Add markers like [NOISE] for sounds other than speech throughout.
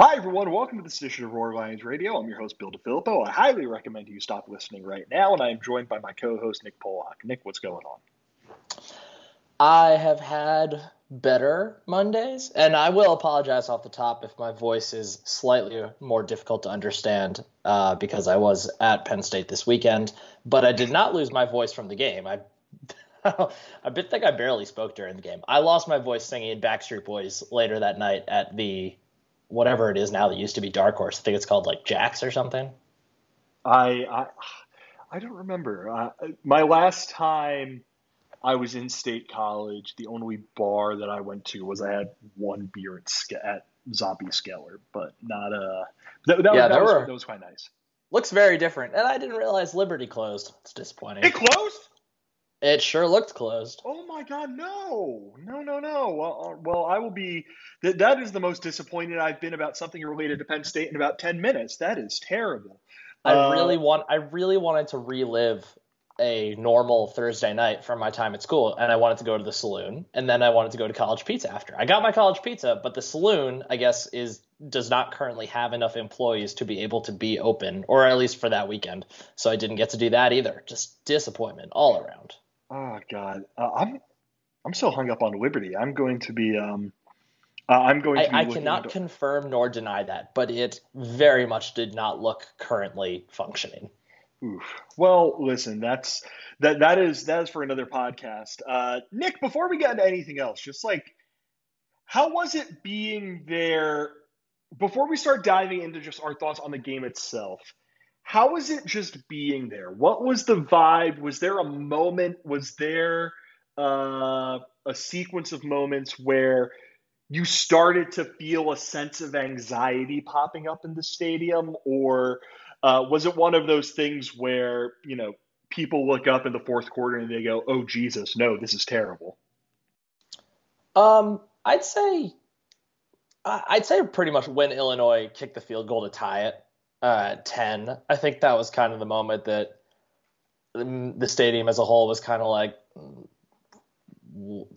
Hi, everyone. Welcome to this edition of Roar Lions Radio. I'm your host, Bill DiFilippo. I highly recommend you stop listening right now, and I am joined by my co host, Nick Pollock. Nick, what's going on? I have had better Mondays, and I will apologize off the top if my voice is slightly more difficult to understand uh, because I was at Penn State this weekend, but I did not lose my voice from the game. I [LAUGHS] I think I barely spoke during the game. I lost my voice singing Backstreet Boys later that night at the whatever it is now that used to be Dark Horse. I think it's called like Jax or something. I I, I don't remember. Uh, my last time I was in state college, the only bar that I went to was I had one beer at, at Zombie Skeller, but not a. Uh, that, that, yeah, that, was, were, that was quite nice. Looks very different, and I didn't realize Liberty closed. It's disappointing. It closed. It sure looked closed. Oh my God, no, no, no, no. Well, uh, well, I will be. That that is the most disappointed I've been about something related to Penn State in about ten minutes. That is terrible. I uh, really want. I really wanted to relive a normal Thursday night from my time at school, and I wanted to go to the saloon, and then I wanted to go to college pizza after. I got my college pizza, but the saloon, I guess, is does not currently have enough employees to be able to be open, or at least for that weekend. So I didn't get to do that either. Just disappointment all around. Oh God, uh, I'm I'm so hung up on Liberty. I'm going to be um, uh, I'm going to. I, I cannot confirm nor deny that, but it very much did not look currently functioning. Oof. Well, listen, that's that that is that is for another podcast. Uh, Nick, before we get into anything else, just like how was it being there? Before we start diving into just our thoughts on the game itself, how was it just being there? What was the vibe? Was there a moment? Was there uh, a sequence of moments where you started to feel a sense of anxiety popping up in the stadium, or uh, was it one of those things where you know people look up in the fourth quarter and they go, "Oh Jesus, no, this is terrible"? Um, I'd say, I'd say pretty much when Illinois kicked the field goal to tie it uh, 10. I think that was kind of the moment that the stadium as a whole was kind of like,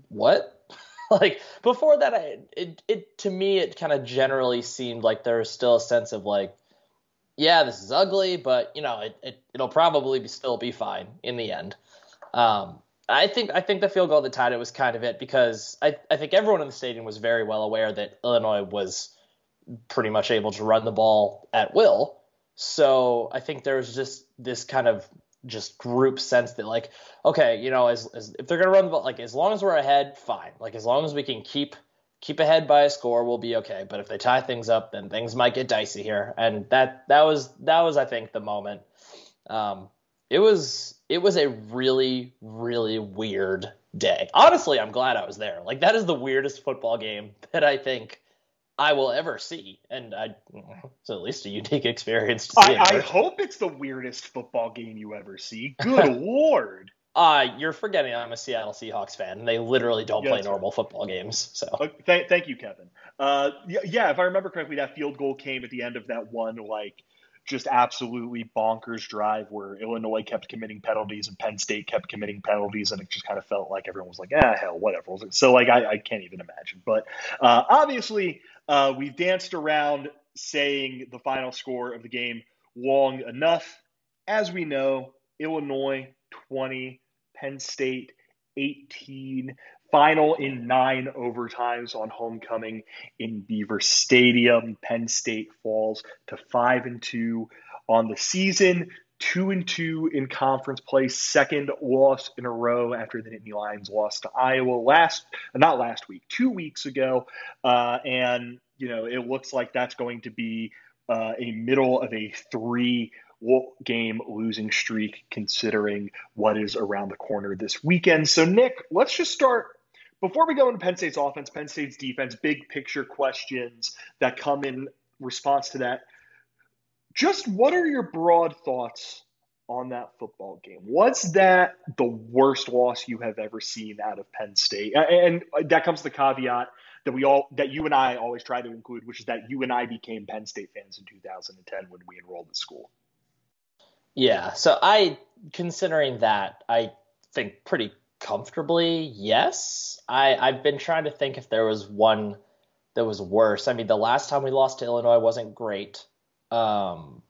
what? [LAUGHS] like before that, I, it, it to me it kind of generally seemed like there was still a sense of like, yeah, this is ugly, but you know, it, it it'll probably be, still be fine in the end. Um, I think I think the field goal that tied it was kind of it because I, I think everyone in the stadium was very well aware that Illinois was pretty much able to run the ball at will. So I think there's just this kind of just group sense that like, okay, you know, as, as if they're gonna run the ball, like as long as we're ahead, fine. Like as long as we can keep keep ahead by a score, we'll be okay. But if they tie things up, then things might get dicey here. And that that was that was I think the moment. Um, it was it was a really really weird day. Honestly, I'm glad I was there. Like that is the weirdest football game [LAUGHS] that I think I will ever see, and I, it's at least a unique [LAUGHS] experience to see. I, I hope it's the weirdest football game you ever see. Good [LAUGHS] lord! Uh, you're forgetting I'm a Seattle Seahawks fan, and they literally don't yeah, play normal right. football games. So, uh, th- thank you, Kevin. Uh, yeah, yeah, if I remember correctly, that field goal came at the end of that one like just absolutely bonkers drive where Illinois kept committing penalties and Penn State kept committing penalties, and it just kind of felt like everyone was like, ah, hell, whatever. So, like, I, I can't even imagine. But uh, obviously, uh, we've danced around saying the final score of the game long enough. As we know, Illinois 20, Penn State 18 final in nine overtimes on homecoming in Beaver Stadium. Penn State falls to five and two on the season, two and two in conference play, second loss in a row after the Nittany Lions lost to Iowa last, not last week, two weeks ago, uh, and you know it looks like that's going to be uh, a middle of a three game losing streak considering what is around the corner this weekend. So, Nick, let's just start before we go into Penn State's offense, Penn State's defense, big picture questions that come in response to that. Just what are your broad thoughts on that football game? Was that the worst loss you have ever seen out of Penn State? And that comes the caveat that we all that you and I always try to include, which is that you and I became Penn State fans in 2010 when we enrolled at school. Yeah, so I considering that, I think pretty comfortably, yes. I I've been trying to think if there was one that was worse. I mean, the last time we lost to Illinois wasn't great. Um,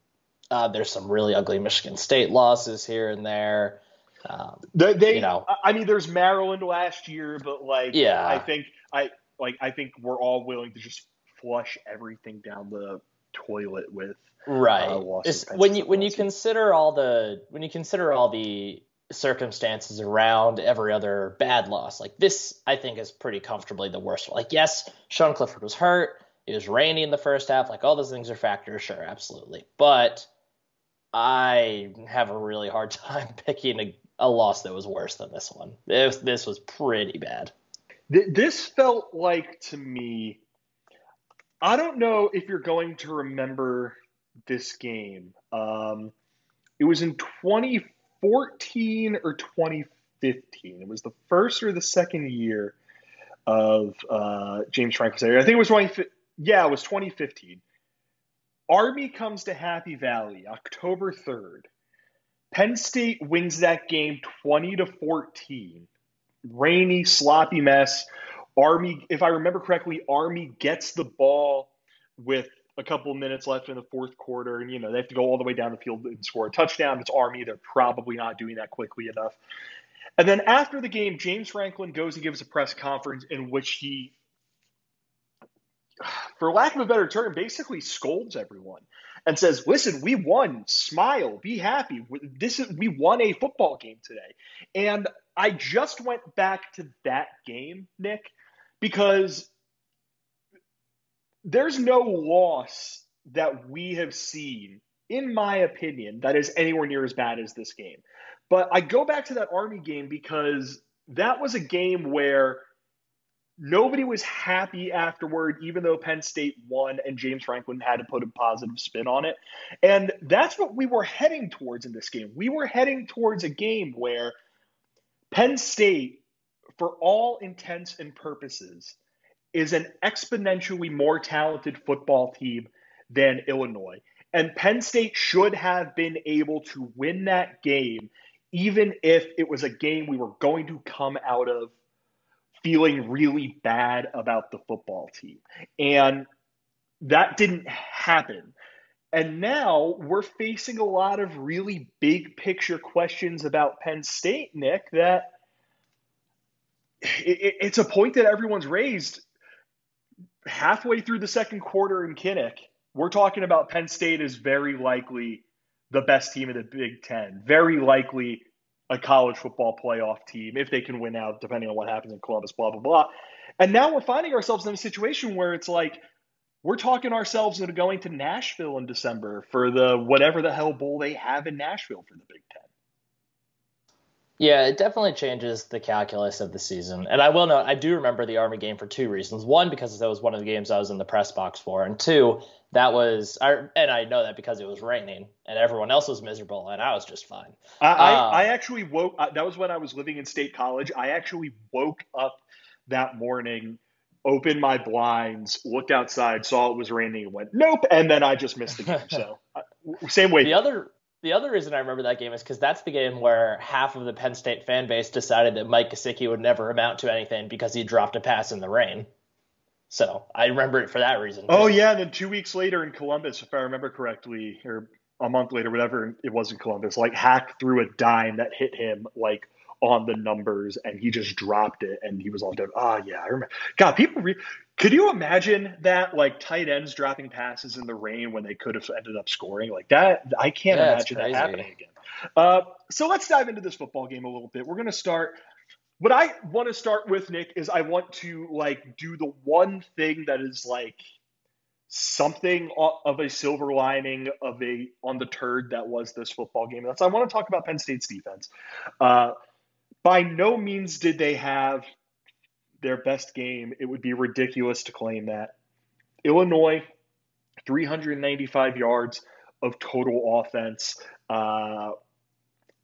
uh, there's some really ugly Michigan State losses here and there. Um, they, they you know, I mean, there's Maryland last year, but like, yeah, I think I like I think we're all willing to just flush everything down the toilet with right. Uh, when you when you consider all the when you consider all the circumstances around every other bad loss. Like this, I think is pretty comfortably the worst. Like yes, Sean Clifford was hurt. It was rainy in the first half. Like all those things are factors, sure, absolutely. But I have a really hard [LAUGHS] time picking a, a loss that was worse than this one. This this was pretty bad. This felt like to me. I don't know if you're going to remember this game. Um, it was in 2014 or 2015. It was the first or the second year of uh, James Franklin's area. I think it was 20. Yeah, it was 2015. Army comes to Happy Valley October 3rd. Penn State wins that game 20 to 14. Rainy, sloppy mess. Army, if I remember correctly, Army gets the ball with a couple minutes left in the fourth quarter, and you know they have to go all the way down the field and score a touchdown. It's Army; they're probably not doing that quickly enough. And then after the game, James Franklin goes and gives a press conference in which he, for lack of a better term, basically scolds everyone and says, "Listen, we won. Smile, be happy. This is we won a football game today." And I just went back to that game, Nick, because there's no loss that we have seen, in my opinion, that is anywhere near as bad as this game. But I go back to that Army game because that was a game where nobody was happy afterward, even though Penn State won and James Franklin had to put a positive spin on it. And that's what we were heading towards in this game. We were heading towards a game where Penn State, for all intents and purposes, is an exponentially more talented football team than Illinois. And Penn State should have been able to win that game, even if it was a game we were going to come out of feeling really bad about the football team. And that didn't happen. And now we're facing a lot of really big picture questions about Penn State, Nick, that it's a point that everyone's raised halfway through the second quarter in Kinnick, we're talking about Penn State is very likely the best team in the Big Ten, very likely a college football playoff team if they can win out, depending on what happens in Columbus, blah, blah, blah. And now we're finding ourselves in a situation where it's like we're talking ourselves into going to Nashville in December for the whatever the hell bowl they have in Nashville for the Big Ten. Yeah, it definitely changes the calculus of the season. And I will note, I do remember the Army game for two reasons. One, because that was one of the games I was in the press box for, and two, that was, I and I know that because it was raining and everyone else was miserable, and I was just fine. I, I, um, I actually woke. Uh, that was when I was living in State College. I actually woke up that morning opened my blinds, looked outside, saw it was raining, and went nope, and then I just missed the game. [LAUGHS] So uh, same way. The other the other reason I remember that game is because that's the game where half of the Penn State fan base decided that Mike Gesicki would never amount to anything because he dropped a pass in the rain. So I remember it for that reason. Too. Oh yeah, and then two weeks later in Columbus, if I remember correctly, or a month later, whatever it was in Columbus, like Hack threw a dime that hit him like on the numbers, and he just dropped it, and he was all dead. Oh yeah, I remember. God, people. Re- could you imagine that, like tight ends dropping passes in the rain when they could have ended up scoring like that? I can't yeah, imagine that happening again. Uh, so let's dive into this football game a little bit. We're going to start. What I want to start with, Nick, is I want to like do the one thing that is like something of a silver lining of a on the turd that was this football game. That's I want to talk about Penn State's defense. Uh, by no means did they have their best game, it would be ridiculous to claim that. Illinois, 395 yards of total offense. Uh,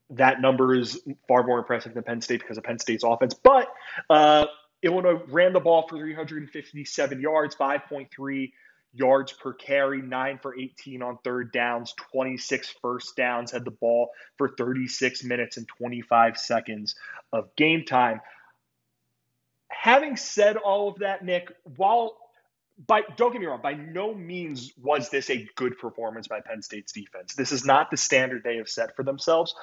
that number is far more impressive than Penn State because of Penn State's offense. But uh, Illinois ran the ball for 357 yards, 5.3 yards per carry, 9 for 18 on third downs, 26 first downs, had the ball for 36 minutes and 25 seconds of game time having said all of that, Nick, while by don't get me wrong, by no means was this a good performance by Penn State's defense. This is not the standard they have set for themselves.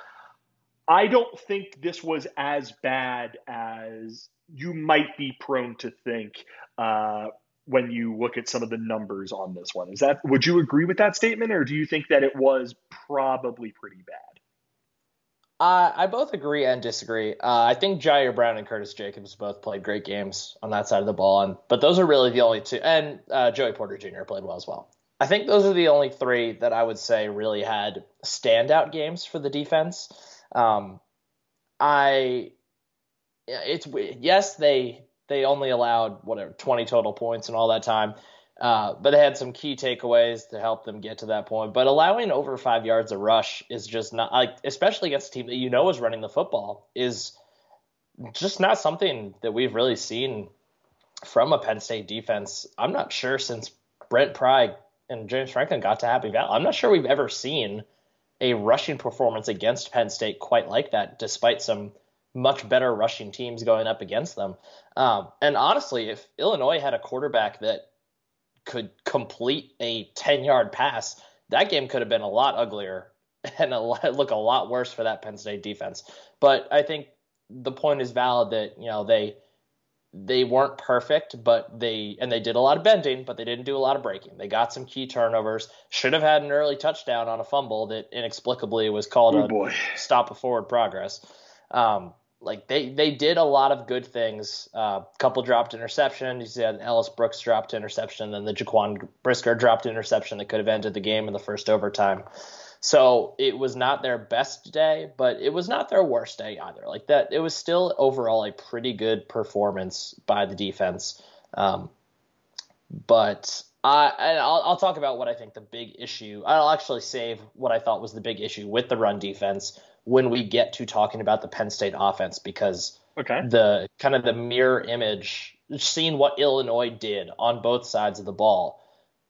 I don't think this was as bad as you might be prone to think uh, when you look at some of the numbers on this one. Is that would you agree with that statement, or do you think that it was probably pretty bad? Uh, I both agree and disagree. Uh, I think Ji'Ayir Brown and Curtis Jacobs both played great games on that side of the ball, and, but those are really the only two. And uh, Joey Porter Jr. played well as well. I think those are the only three that I would say really had standout games for the defense. Um, I, it's yes they they only allowed whatever 20 total points and all that time. Uh, but they had some key takeaways to help them get to that point. But allowing over five yards a rush is just not like, especially against a team that you know is running the football, is just not something that we've really seen from a Penn State defense. I'm not sure since Brent Pry and James Franklin got to Happy Valley. I'm not sure we've ever seen a rushing performance against Penn State quite like that, despite some much better rushing teams going up against them. Um, and honestly, if Illinois had a quarterback that could complete a 10 yard pass, that game could have been a lot uglier [LAUGHS] and a lot, look a lot worse for that Penn State defense. But I think the point is valid that you know they they weren't perfect, but they and they did a lot of bending, but they didn't do a lot of breaking. They got some key turnovers. Should have had an early touchdown on a fumble that inexplicably was called oh, a boy. stop of forward progress. Um, like they they did a lot of good things. A uh, couple dropped interception. You said Ellis Brooks dropped interception, then the Jaquan Brisker dropped interception that could have ended the game in the first overtime. So it was not their best day, but it was not their worst day either. Like that, it was still overall a pretty good performance by the defense. Um, but I'll, I'll talk about what I think the big issue. I'll actually save what I thought was the big issue with the run defense when we get to talking about the Penn State offense because okay. the kind of the mirror image, seeing what Illinois did on both sides of the ball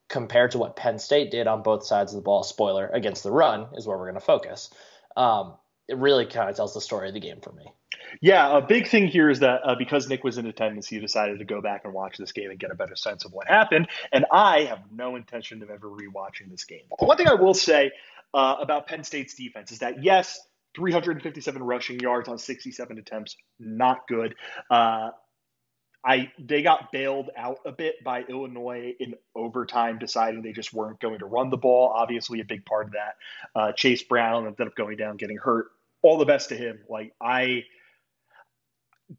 compared to what Penn State did on both sides of the ball, spoiler, against the run is where we're going to focus. Um, it really kind of tells the story of the game for me. Yeah, a big thing here is that uh, because Nick was in attendance, he decided to go back and watch this game and get a better sense of what happened. And I have no intention of ever rewatching this game. One thing I will say uh, about Penn State's defense is that, yes, 357 rushing yards on 67 attempts, not good. Uh, I they got bailed out a bit by Illinois in overtime, deciding they just weren't going to run the ball. Obviously, a big part of that. Uh, Chase Brown ended up going down, getting hurt. All the best to him. Like I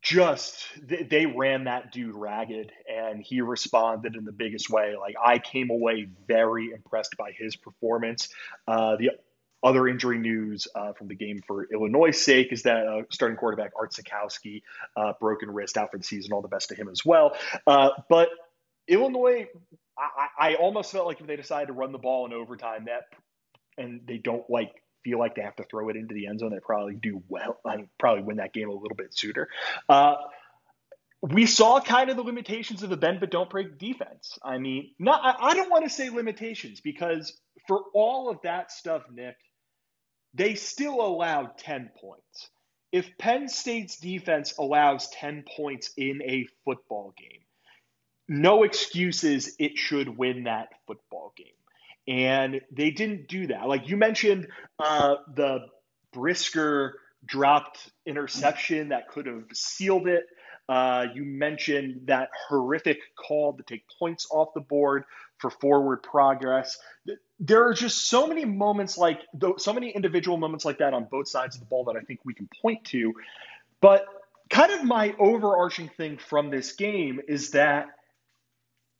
just they, they ran that dude ragged, and he responded in the biggest way. Like I came away very impressed by his performance. Uh, the other injury news uh, from the game for Illinois' sake is that uh, starting quarterback Art Sitkowski, uh, broken wrist out for the season. All the best to him as well. Uh, but Illinois, I, I, almost felt like if they decided to run the ball in overtime, that and they don't like feel like they have to throw it into the end zone, they probably do well. I mean, probably win that game a little bit sooner. Uh, we saw kind of the limitations of the bend but don't break defense. I mean, not I, I don't want to say limitations because for all of that stuff, Nick, they still allowed 10 points. If Penn State's defense allows 10 points in a football game, no excuses, it should win that football game. And they didn't do that. Like you mentioned, uh, the Brisker dropped interception that could have sealed it. Uh, you mentioned that horrific call to take points off the board for forward progress. There are just so many moments like so many individual moments like that on both sides of the ball that I think we can point to. But kind of my overarching thing from this game is that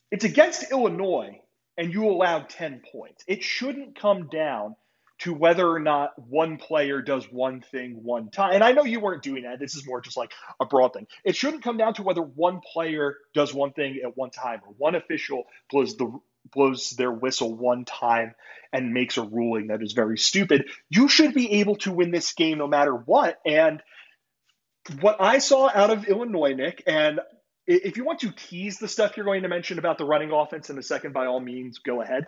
it's against Illinois and you allowed 10 points. It shouldn't come down to whether or not one player does one thing one time. And I know you weren't doing that. This is more just like a broad thing. It shouldn't come down to whether one player does one thing at one time or one official blows the blows their whistle one time and makes a ruling that is very stupid. You should be able to win this game no matter what. And what I saw out of Illinois, Nick, and if you want to tease the stuff you're going to mention about the running offense in a second, by all means, go ahead.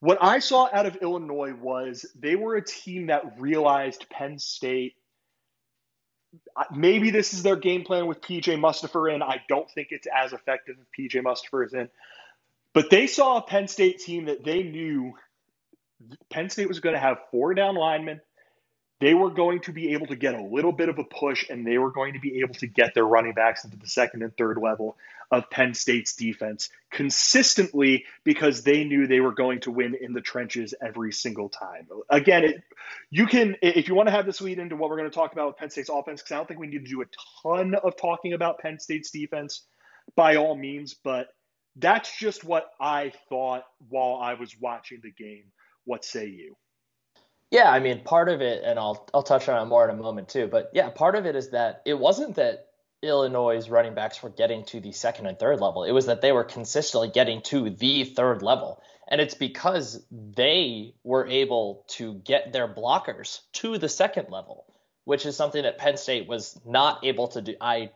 What I saw out of Illinois was they were a team that realized Penn State. Maybe this is their game plan with PJ Mustipher in. I don't think it's as effective if PJ Mustipher is in. But they saw a Penn State team that they knew Penn State was going to have four down linemen. They were going to be able to get a little bit of a push, and they were going to be able to get their running backs into the second and third level of Penn State's defense consistently because they knew they were going to win in the trenches every single time. Again, it, you can, if you want to have this lead into what we're going to talk about with Penn State's offense, because I don't think we need to do a ton of talking about Penn State's defense by all means, but that's just what I thought while I was watching the game. What say you? Yeah, I mean, part of it, and I'll I'll touch on it more in a moment too. But yeah, part of it is that it wasn't that Illinois' running backs were getting to the second and third level. It was that they were consistently getting to the third level. And it's because they were able to get their blockers to the second level, which is something that Penn State was not able to do. I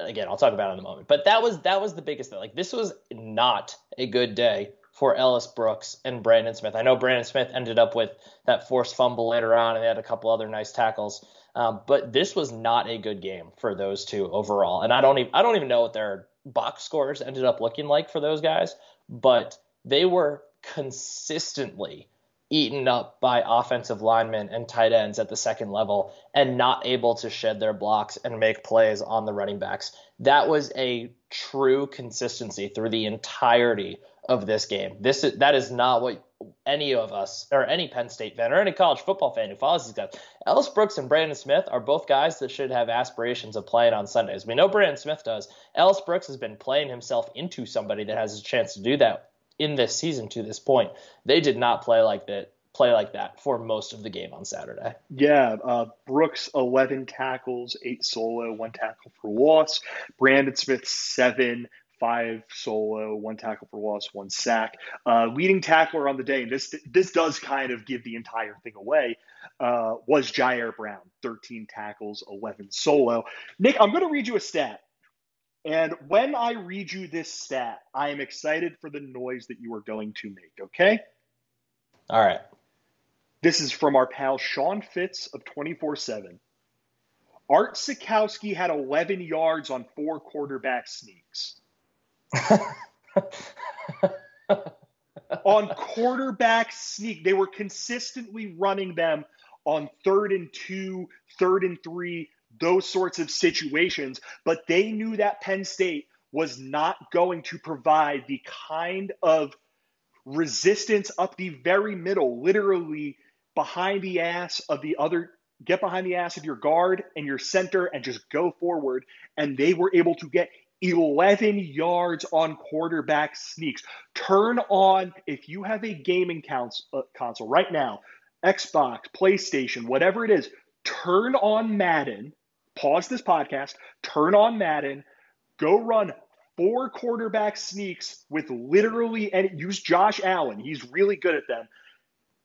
again, I'll talk about it in a moment. But that was that was the biggest thing. Like this was not a good day for Ellis Brooks and Brandon Smith. I know Brandon Smith ended up with that forced fumble later on, and they had a couple other nice tackles. Um, but this was not a good game for those two overall. And I don't even I don't even know what their box scores ended up looking like for those guys, but they were consistently eaten up by offensive linemen and tight ends at the second level and not able to shed their blocks and make plays on the running backs. That was a true consistency through the entirety of this game. This is, that is not what any of us or any Penn State fan or any college football fan who follows these guys. Ellis Brooks and Brandon Smith are both guys that should have aspirations of playing on Sundays. We know Brandon Smith does. Ellis Brooks has been playing himself into somebody that has a chance to do that in this season to this point. They did not play like that play like that for most of the game on Saturday. Yeah, uh, Brooks 11 tackles, 8 solo, 1 tackle for loss. Brandon Smith 7, five solo, one tackle for loss, one sack. Uh, leading tackler on the day, and this this does kind of give the entire thing away, uh, was Ji'Ayir Brown, 13 tackles, 11 solo. Nick, I'm going to read you a stat. And when I read you this stat, I am excited for the noise that you are going to make, okay? All right. This is from our pal Sean Fitz of 24 7. Art Sitkowski had 11 yards on four quarterback sneaks. [LAUGHS] on quarterback sneak, they were consistently running them on third and two, third and three, those sorts of situations. But they knew that Penn State was not going to provide the kind of resistance up the very middle, literally behind the ass of the other get behind the ass of your guard and your center and just go forward. And they were able to get 11 yards on quarterback sneaks. Turn on, if you have a gaming uh, console right now, Xbox, PlayStation, whatever it is, turn on Madden, pause this podcast, turn on Madden, go run four quarterback sneaks with literally, and use Josh Allen. He's really good at them.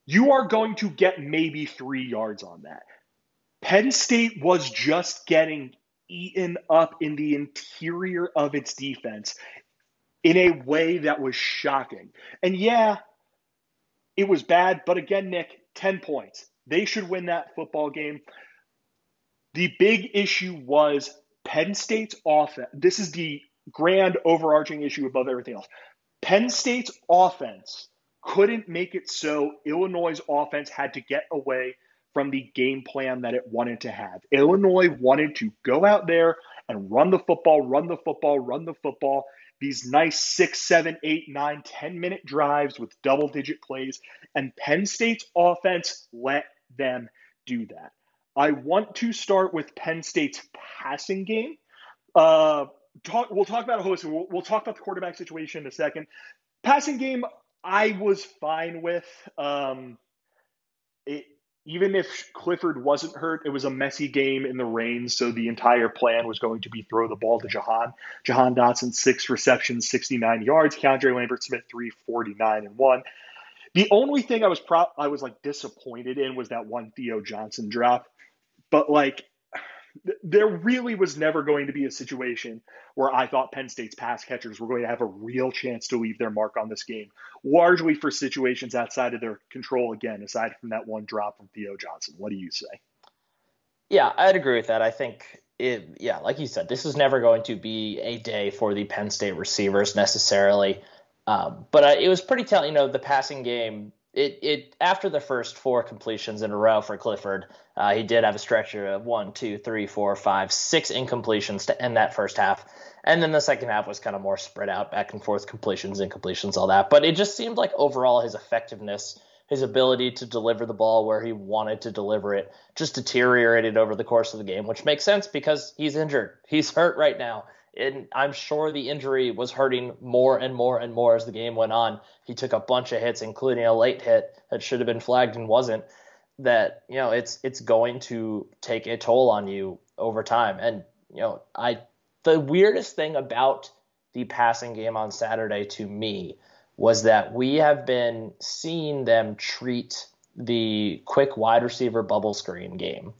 You are going to get maybe three yards on that. Penn State was just getting eaten up in the interior of its defense in a way that was shocking. And yeah, it was bad, but again, Nick, 10 points. They should win that football game. The big issue was Penn State's offense. This is the grand overarching issue above everything else. Penn State's offense couldn't make it so Illinois' offense had to get away from the game plan that it wanted to have. Illinois wanted to go out there and run the football, run the football, run the football. These nice six, seven, eight, nine, 10 minute drives with double digit plays. And Penn State's offense let them do that. I want to start with Penn State's passing game. Uh, talk, we'll talk about a host. We'll, we'll talk about the quarterback situation in a second. Passing game, I was fine with. Um, it, even if Clifford wasn't hurt, it was a messy game in the rain, so the entire plan was going to be throw the ball to Jahan. Jahan Dotson, six receptions, 69 yards. Keandre Lambert Smith, 349 and one. The only thing I was pro- I was like disappointed in was that one Theo Johnson drop. But like there really was never going to be a situation where I thought Penn State's pass catchers were going to have a real chance to leave their mark on this game, largely for situations outside of their control, again, aside from that one drop from Theo Johnson. What do you say? Yeah, I'd agree with that. I think it, yeah, like you said, this is never going to be a day for the Penn State receivers necessarily. Um, but uh, it was pretty telling. You know, the passing game. It it after the first four completions in a row for Clifford, uh, he did have a stretch of one, two, three, four, five, six incompletions to end that first half, and then the second half was kind of more spread out, back and forth completions, incompletions, all that. But it just seemed like overall his effectiveness his ability to deliver the ball where he wanted to deliver it just deteriorated over the course of the game, which makes sense because he's injured. He's hurt right now. And I'm sure the injury was hurting more and more and more as the game went on. He took a bunch of hits, including a late hit that should have been flagged and wasn't. That you know, it's it's going to take a toll on you over time. And you know, I the weirdest thing about the passing game on Saturday to me was that we have been seeing them treat the quick wide receiver bubble screen game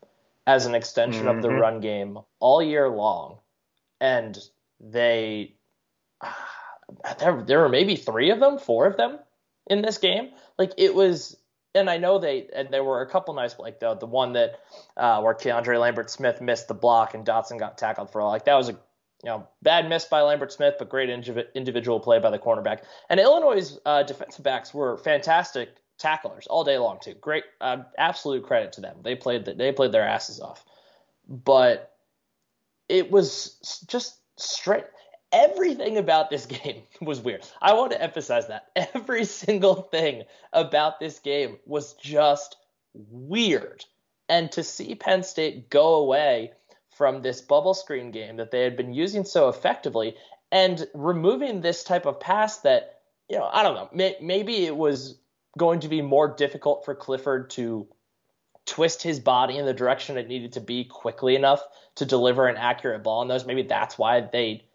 as an extension mm-hmm. of the mm-hmm. run game all year long. And they, there, there were maybe three of them, four of them in this game. Like it was, and I know they, and there were a couple nice, like the the one that uh, where Keandre Lambert Smith missed the block and Dotson got tackled for like that was a you know, bad miss by Lambert Smith, but great individual play by the cornerback. And Illinois' uh, defensive backs were fantastic tacklers all day long too. Great, uh, absolute credit to them. They played the, they played their asses off. But it was just straight. Everything about this [LAUGHS] game was weird. I want to emphasize that every single thing about this game was just weird. And to see Penn State go away from this bubble screen game that they had been using so effectively and removing this type of pass that, you know, I don't know, may, maybe it was going to be more difficult for Clifford to twist his body in the direction it needed to be quickly enough to deliver an accurate ball in those. Maybe that's why they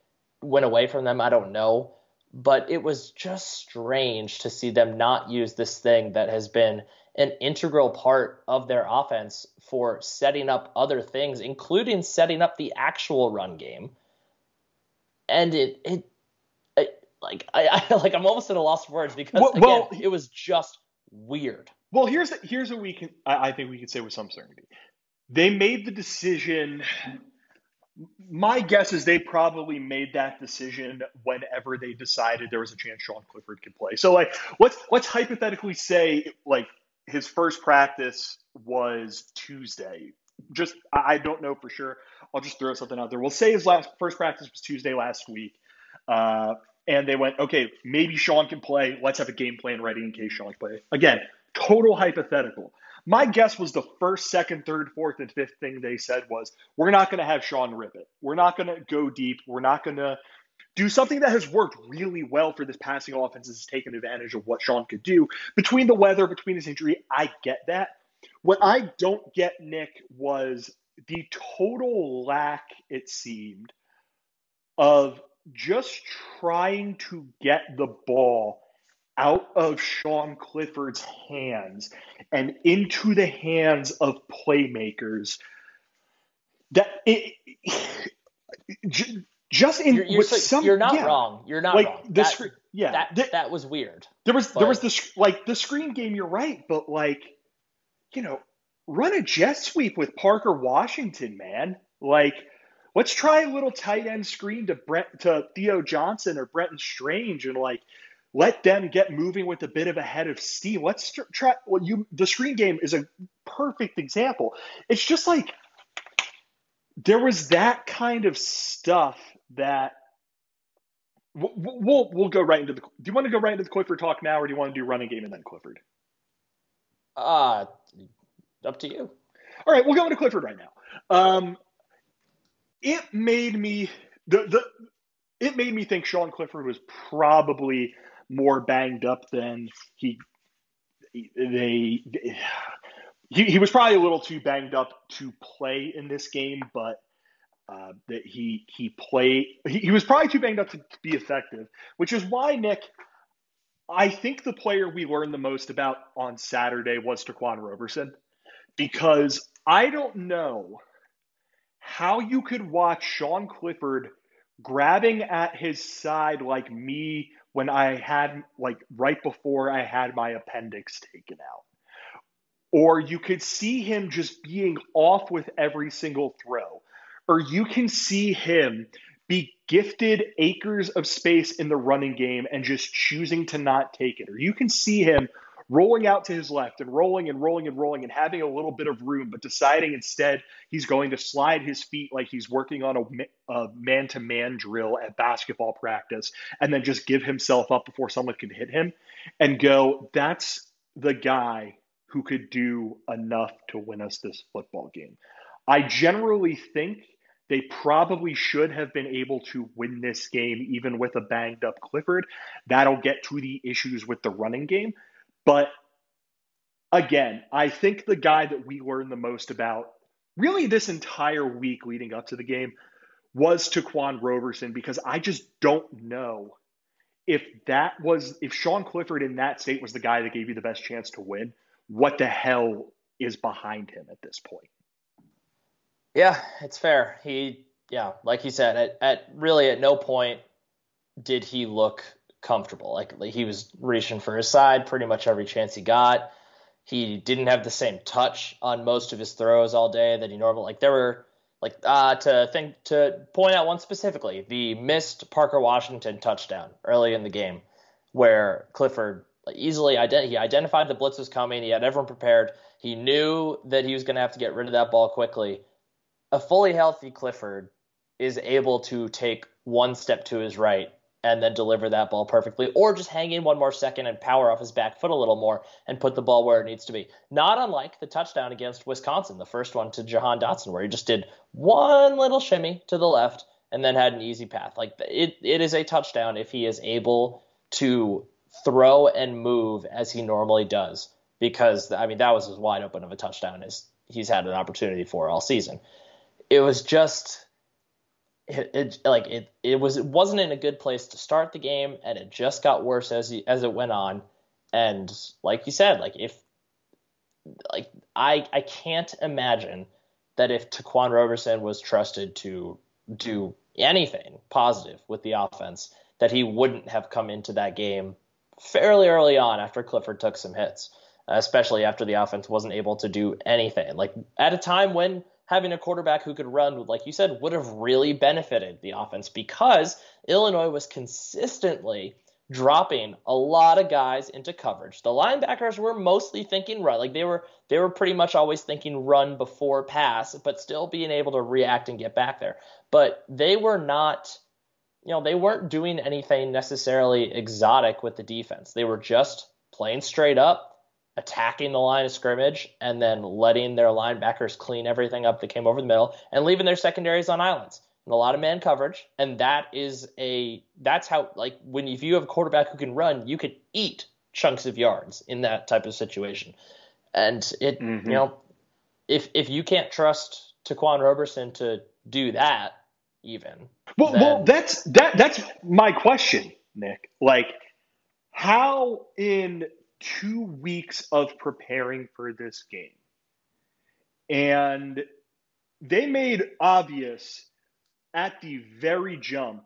went away from them. I don't know. But it was just strange to see them not use this thing that has been an integral part of their offense for setting up other things, including setting up the actual run game. And it, it, it like I, [LAUGHS] I, like I'm almost at a loss for words because well, again, well, it was just weird. Well, here's the, here's what we can I, I think we can say with some certainty. They made the decision. My guess is they probably made that decision whenever they decided there was a chance Sean Clifford could play. So like let's let's hypothetically say like his first practice was Tuesday. Just I don't know for sure. I'll just throw something out there. We'll say his last first practice was Tuesday last week, uh, and they went, okay, maybe Sean can play. Let's have a game plan ready in case Sean can play. Again, total hypothetical. My guess was the first, second, third, fourth, and fifth thing they said was, we're not going to have Sean rip it. We're not going to go deep. We're not going to do something that has worked really well for this passing offense is taken advantage of what Sean could do. Between the weather, between his injury, I get that. What I don't get, Nick, was the total lack, it seemed, of just trying to get the ball out of Sean Clifford's hands and into the hands of playmakers that it, just in you're, you're, so, some, you're not yeah, wrong. You're not like wrong. The that, yeah, that, the, that was weird. There was but, there was this like the screen game. You're right, but like you know, run a jet sweep with Parker Washington, man. Like let's try a little tight end screen to Brent to Theo Johnson or Brenton Strange and like let them get moving with a bit of a head of steam. Let's try. Well, you the screen game is a perfect example. It's just like there was that kind of stuff that we'll, we'll we'll go right into the. Do you want to go right into the Clifford talk now, or do you want to do running game and then Clifford? Uh up to you. All right, we'll go into Clifford right now. Um, it made me the the it made me think Sean Clifford was probably more banged up than he they he, he was probably a little too banged up to play in this game, but uh, that he he played. He, he was probably too banged up to be effective, which is why Nick. I think the player we learned the most about on Saturday was Ta'Quan Roberson, because I don't know how you could watch Sean Clifford grabbing at his side like me when I had like right before I had my appendix taken out. Or you could see him just being off with every single throw or you can see him be gifted acres of space in the running game and just choosing to not take it. Or you can see him rolling out to his left and rolling and rolling and rolling and having a little bit of room, but deciding instead he's going to slide his feet like he's working on a man to man drill at basketball practice and then just give himself up before someone can hit him and go, that's the guy who could do enough to win us this football game. I generally think they probably should have been able to win this game even with a banged up Clifford. That'll get to the issues with the running game. But again, I think the guy that we learned the most about really this entire week leading up to the game was Ta'Quan Roberson because I just don't know if that was if Sean Clifford in that state was the guy that gave you the best chance to win, what the hell is behind him at this point? Yeah, it's fair. He yeah, like you said, at, at really at no point did he look comfortable. Like, like he was reaching for his side pretty much every chance he got. He didn't have the same touch on most of his throws all day that he normally like. There were like uh, to think to point out one specifically, the missed Parker Washington touchdown early in the game, where Clifford easily ident- he identified the blitz was coming. He had everyone prepared. He knew that he was going to have to get rid of that ball quickly. A fully healthy Clifford is able to take one step to his right and then deliver that ball perfectly, or just hang in one more second and power off his back foot a little more and put the ball where it needs to be. Not unlike the touchdown against Wisconsin, the first one to Jahan Dotson, where he just did one little shimmy to the left and then had an easy path. Like it, it is a touchdown if he is able to throw and move as he normally does, because I mean that was as wide open of a touchdown as he's had an opportunity for all season. It was just it, it, like it it was it wasn't in a good place to start the game and it just got worse as he, as it went on. And like you said like if like I I can't imagine that if Ta'Quan Roberson was trusted to do anything positive with the offense that he wouldn't have come into that game fairly early on after Clifford took some hits especially after the offense wasn't able to do anything. Like at a time when having a quarterback who could run, like you said, would have really benefited the offense because Illinois was consistently dropping a lot of guys into coverage. The linebackers were mostly thinking run, like they were they were pretty much always thinking run before pass, but still being able to react and get back there. But they were not you know, they weren't doing anything necessarily exotic with the defense. They were just playing straight up attacking the line of scrimmage and then letting their linebackers clean everything up that came over the middle and leaving their secondaries on islands. And a lot of man coverage. And that is a that's how like when if you have a quarterback who can run you could eat chunks of yards in that type of situation. And it mm-hmm. you know if if you can't trust Ta'Quan Roberson to do that even well then... well that's that that's my question Nick. Like how in two weeks of preparing for this game. And they made obvious at the very jump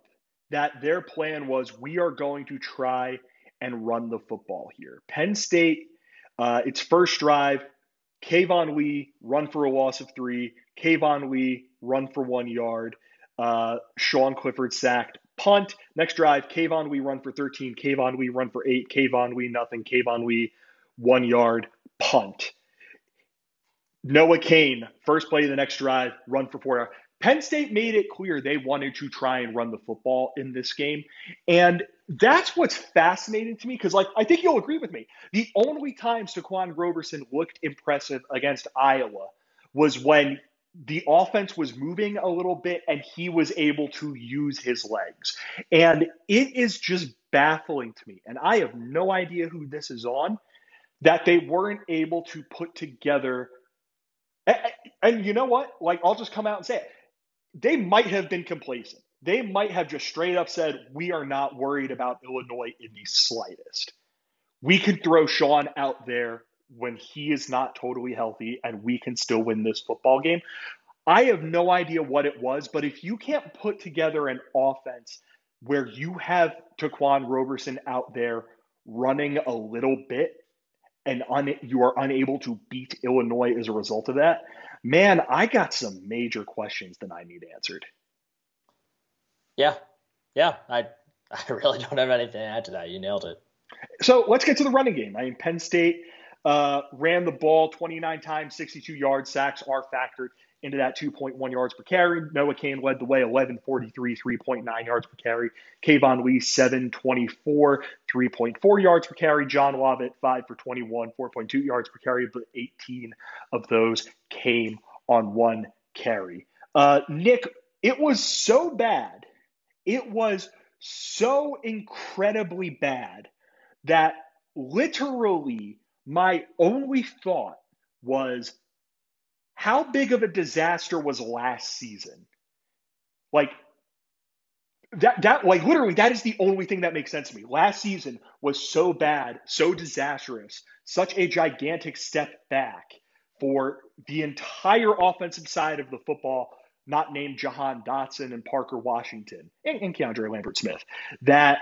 that their plan was we are going to try and run the football here. Penn State, uh, its first drive, Keyvone Lee run for a loss of three, Keyvone Lee run for one yard, uh, Sean Clifford sacked, punt. Next drive, Keyvone Lee run for 13. Keyvone Lee run for eight. Keyvone Lee nothing. Keyvone Lee one yard punt. Noah Cain, first play of the next drive, run for four. Penn State made it clear they wanted to try and run the football in this game. And that's what's fascinating to me because, like, I think you'll agree with me. The only time Ta'Quan Roberson looked impressive against Iowa was when the offense was moving a little bit and he was able to use his legs. And it is just baffling to me. And I have no idea who this is on that they weren't able to put together. And, you know what? Like, I'll just come out and say it. They might have been complacent. They might have just straight up said, We are not worried about Illinois in the slightest. We can throw Sean out there when he is not totally healthy and we can still win this football game. I have no idea what it was, but if you can't put together an offense where you have Ta'Quan Roberson out there running a little bit and un- you are unable to beat Illinois as a result of that, man, I got some major questions that I need answered. Yeah, Yeah, I [LAUGHS] I really don't have anything to add to that. You nailed it. So let's get to the running game. I mean, Penn State uh, ran the ball 29 times, 62 yards. Sacks are factored into that 2.1 yards per carry. Noah Cain led the way, 1143, 3.9 yards per carry. Keyvone Lee, 724, 3.4 yards per carry. John Lovett, 5 for 21, 4.2 yards per carry, but 18 of those came on one carry. Uh, Nick, it was so bad. It was so incredibly bad that literally my only thought was how big of a disaster was last season? Like that that like literally that is the only thing that makes sense to me. Last season was so bad, so disastrous, such a gigantic step back for the entire offensive side of the football, not named Jahan Dotson and Parker Washington and, and Keandre Lambert Smith, that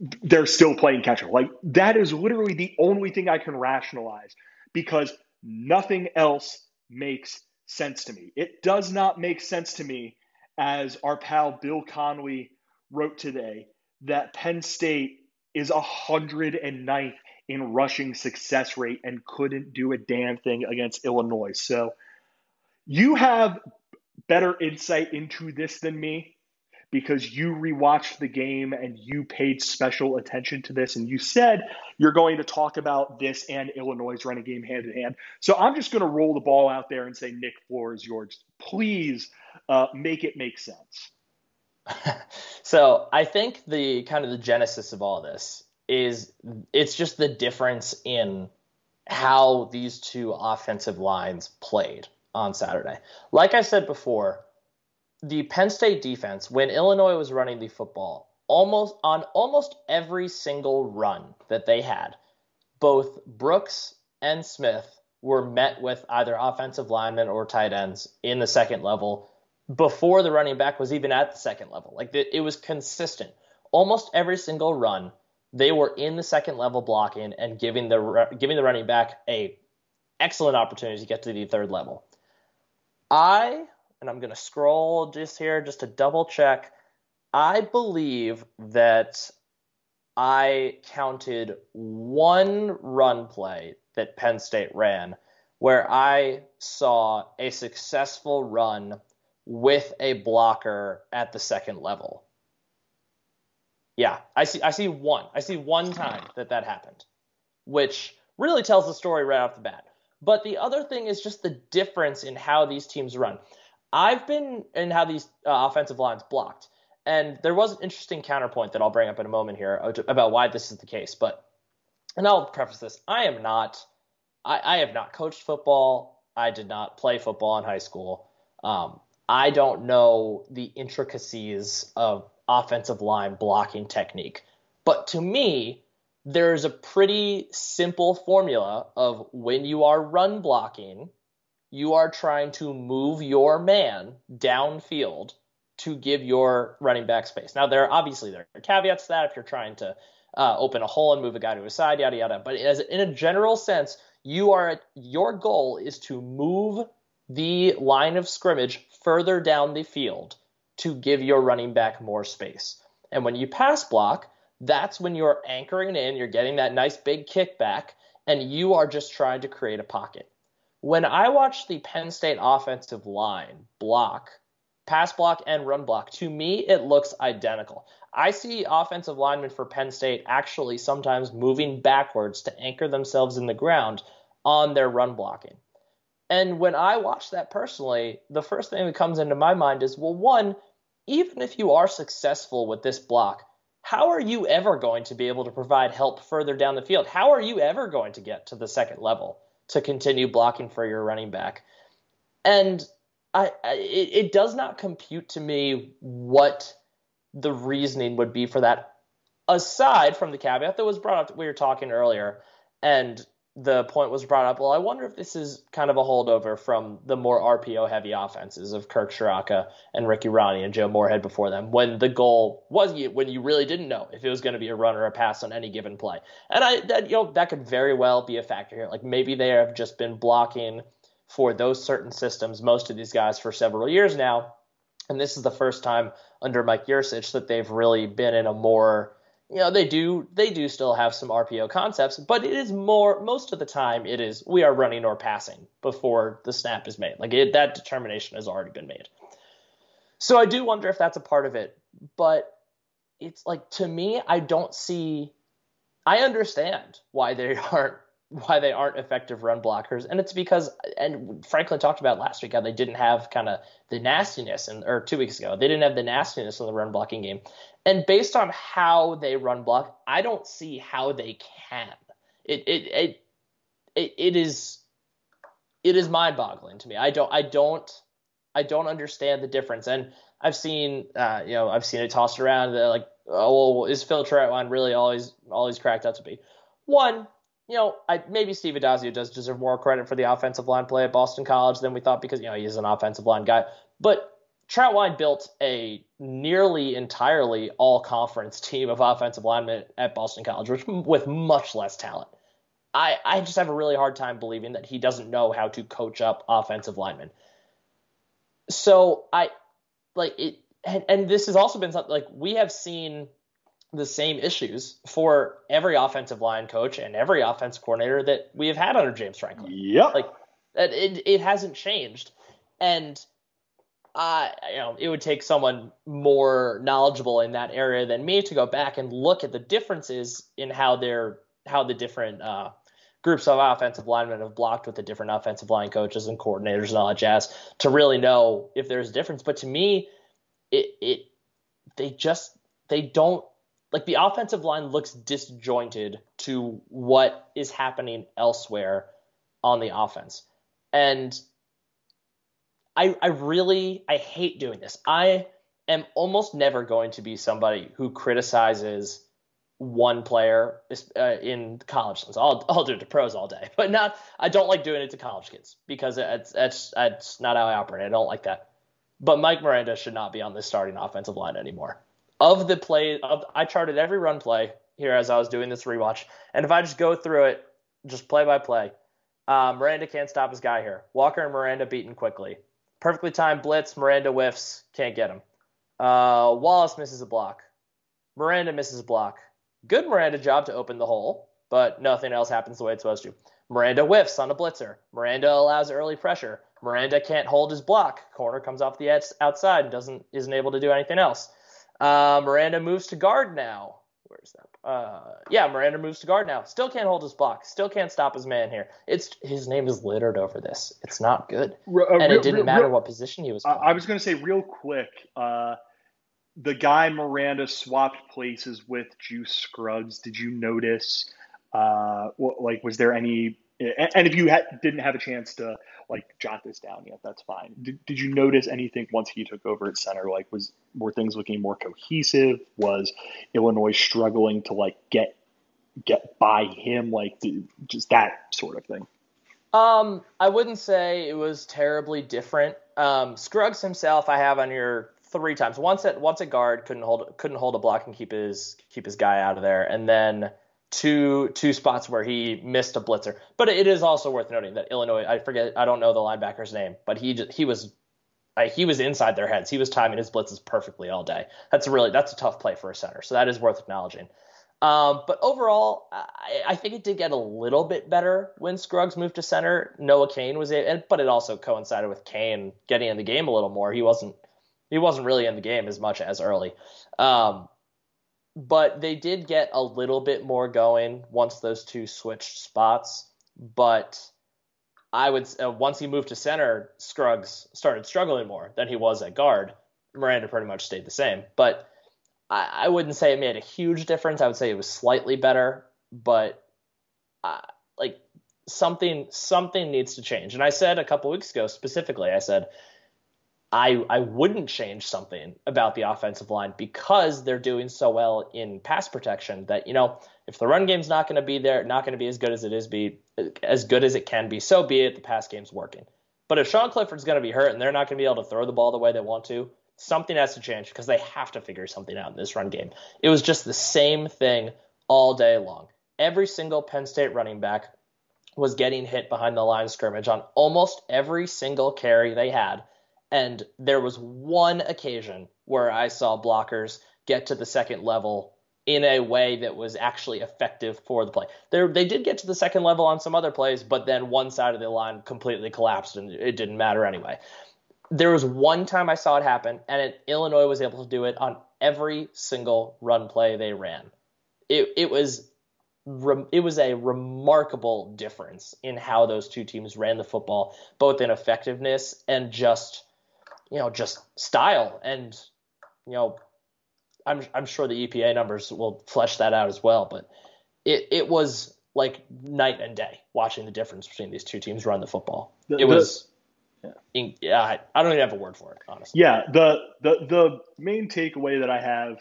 they're still playing catch up. Like that is literally the only thing I can rationalize because nothing else makes sense to me. It does not make sense to me, as our pal Bill Connelly wrote today, that Penn State is 109th in rushing success rate and couldn't do a damn thing against Illinois. So you have better insight into this than me because you rewatched the game and you paid special attention to this and you said you're going to talk about this and Illinois' running game hand in hand. So I'm just going to roll the ball out there and say, Nick, floor is yours. Please uh, make it make sense. [LAUGHS] so I think the kind of the genesis of all this is it's just the difference in how these two offensive lines played on Saturday. Like I said before, the Penn State defense, when Illinois was running the football, almost on almost every single run that they had, both Brooks and Smith were met with either offensive linemen or tight ends in the second level before the running back was even at the second level. Like it was consistent. Almost every single run, they were in the second level blocking and giving the giving the running back a excellent opportunity to get to the third level. I and I'm going to scroll just here just to double check. I believe that I counted one run play that Penn State ran where I saw a successful run with a blocker at the second level. Yeah, I see I see one. I see one time that that happened, which really tells the story right off the bat. But the other thing is just the difference in how these teams run. I've been in how these uh, offensive lines blocked, and there was an interesting counterpoint that I'll bring up in a moment here about why this is the case. But and I'll preface this: I am not, I, I have not coached football. I did not play football in high school. Um, I don't know the intricacies of offensive line blocking technique, but to me, there's a pretty simple formula of when you are run blocking you are trying to move your man downfield to give your running back space. Now, there are obviously there are caveats to that if you're trying to uh, open a hole and move a guy to a side, yada yada. But as in a general sense, you are your goal is to move the line of scrimmage further down the field to give your running back more space. And when you pass block, that's when you're anchoring in, you're getting that nice big kickback, and you are just trying to create a pocket when I watch the Penn State offensive line block, pass block and run block, to me it looks identical. I see offensive linemen for Penn State actually sometimes moving backwards to anchor themselves in the ground on their run blocking. And when I watch that personally, the first thing that comes into my mind is well, one, even if you are successful with this block, how are you ever going to be able to provide help further down the field? How are you ever going to get to the second level? To continue blocking for your running back. And I, I it, it does not compute to me what the reasoning would be for that, aside from the caveat that was brought up. We were talking earlier, and the point was brought up. Well, I wonder if this is kind of a holdover from the more RPO heavy offenses of Kirk Ciarrocca and Ricky Rahne and Joe Moorhead before them, when the goal was when you really didn't know if it was going to be a run or a pass on any given play. And I that you know that could very well be a factor here. Like maybe they have just been blocking for those certain systems, most of these guys for several years now, and this is the first time under Mike Yurcich that they've really been in a more you know they do they do still have some RPO concepts, but it is more most of the time it is we are running or passing before the snap is made. Like it, that determination has already been made. So I do wonder if that's a part of it, but it's like to me I don't see I understand why they [LAUGHS] aren't why they aren't effective run blockers, and it's because and Franklin talked about last week how they didn't have kind of the nastiness, and or two weeks ago they didn't have the nastiness in the run blocking game, and based on how they run block, I don't see how they can. It it it it, is it is mind boggling to me. I don't I don't I don't understand the difference, and I've seen uh, you know I've seen it tossed around that like oh well, is Phil Trautwein really always always cracked out to be one you know, I, maybe Steve Addazio does deserve more credit for the offensive line play at Boston College than we thought because, you know, he's an offensive line guy. But Trautwein built a nearly entirely all conference team of offensive linemen at Boston College, which with much less talent. I, I just have a really hard time believing that he doesn't know how to coach up offensive linemen. So I like it, and, and this has also been something like we have seen the same issues for every offensive line coach and every offense coordinator that we have had under James Franklin. Yeah. Like it it hasn't changed. And uh, you know, it would take someone more knowledgeable in that area than me to go back and look at the differences in how they're how the different uh, groups of offensive linemen have blocked with the different offensive line coaches and coordinators and all that jazz to really know if there's a difference. But to me, it it they just they don't like the offensive line looks disjointed to what is happening elsewhere on the offense. And I I really I hate doing this. I am almost never going to be somebody who criticizes one player uh, in college sense. I'll I'll do it to pros all day, [LAUGHS] but not I don't like doing it to college kids because it's that's that's not how I operate. I don't like that. But Mike Miranda should not be on this starting offensive line anymore of the play of I charted every run play here as I was doing this rewatch, and if I just go through it, just play by play, uh, Miranda can't stop his guy here. Walker and Miranda beaten quickly. Perfectly timed blitz. Miranda whiffs, can't get him. Uh, Wallace misses a block. Miranda misses a block. Good Miranda job to open the hole, but nothing else happens the way it's supposed to. Miranda whiffs on a blitzer. Miranda allows early pressure. Miranda can't hold his block. Corner comes off the outside and doesn't isn't able to do anything else. Uh, Miranda moves to guard now. Where's that? Uh, yeah, Miranda moves to guard now. Still can't hold his block. Still can't stop his man here. It's his name is littered over this. It's not good. Uh, and real, it didn't real, matter real, what position he was. Playing. I was going to say real quick. Uh, the guy Miranda swapped places with Juice Scruggs. Did you notice? Uh, what, like, was there any? And if you had, didn't have a chance to like jot this down yet, that's fine. Did, did you notice anything once he took over at center? Like, was were things looking more cohesive? Was Illinois struggling to like get get by him? Like, just that sort of thing. Um, I wouldn't say it was terribly different. Um, Scruggs himself, I have on your three times. Once at once at guard, couldn't hold couldn't hold a block and keep his keep his guy out of there, and then two two spots where he missed a blitzer. But it is also worth noting that Illinois, I forget, I don't know the linebacker's name, but he he was he was inside their heads. He was timing his blitzes perfectly all day. That's a really that's a tough play for a center, so that is worth acknowledging. Um, but overall, I, I, think it did get a little bit better when Scruggs moved to center. Noah Cain was it, but it also coincided with Kane getting in the game a little more. He wasn't he wasn't really in the game as much as early. Um, but they did get a little bit more going once those two switched spots. But I would uh, once he moved to center, Scruggs started struggling more than he was at guard. Miranda pretty much stayed the same, but I, I wouldn't say it made a huge difference. I would say it was slightly better, but uh, like something something needs to change. And I said a couple weeks ago specifically, I said I I wouldn't change something about the offensive line because they're doing so well in pass protection that you know if the run game's not going to be there, not going to be as good as it is be as good as it can be, so be it. The pass game's working. But if Sean Clifford's going to be hurt and they're not going to be able to throw the ball the way they want to, something has to change because they have to figure something out in this run game. It was just the same thing all day long. Every single Penn State running back was getting hit behind the line of scrimmage on almost every single carry they had And there was one occasion where I saw blockers get to the second level in a way that was actually effective for the play. They they did get to the second level on some other plays, but then one side of the line completely collapsed and it didn't matter anyway. There was one time I saw it happen, and it, Illinois was able to do it on every single run play they ran. It it was it was a remarkable difference in how those two teams ran the football, both in effectiveness and just you know just style and you know I'm I'm sure the EPA numbers will flesh that out as well. But it it was like night and day watching the difference between these two teams run the football. The, it was. Yeah. yeah, I, I don't even have a word for it, honestly. Yeah, the the the main takeaway that I have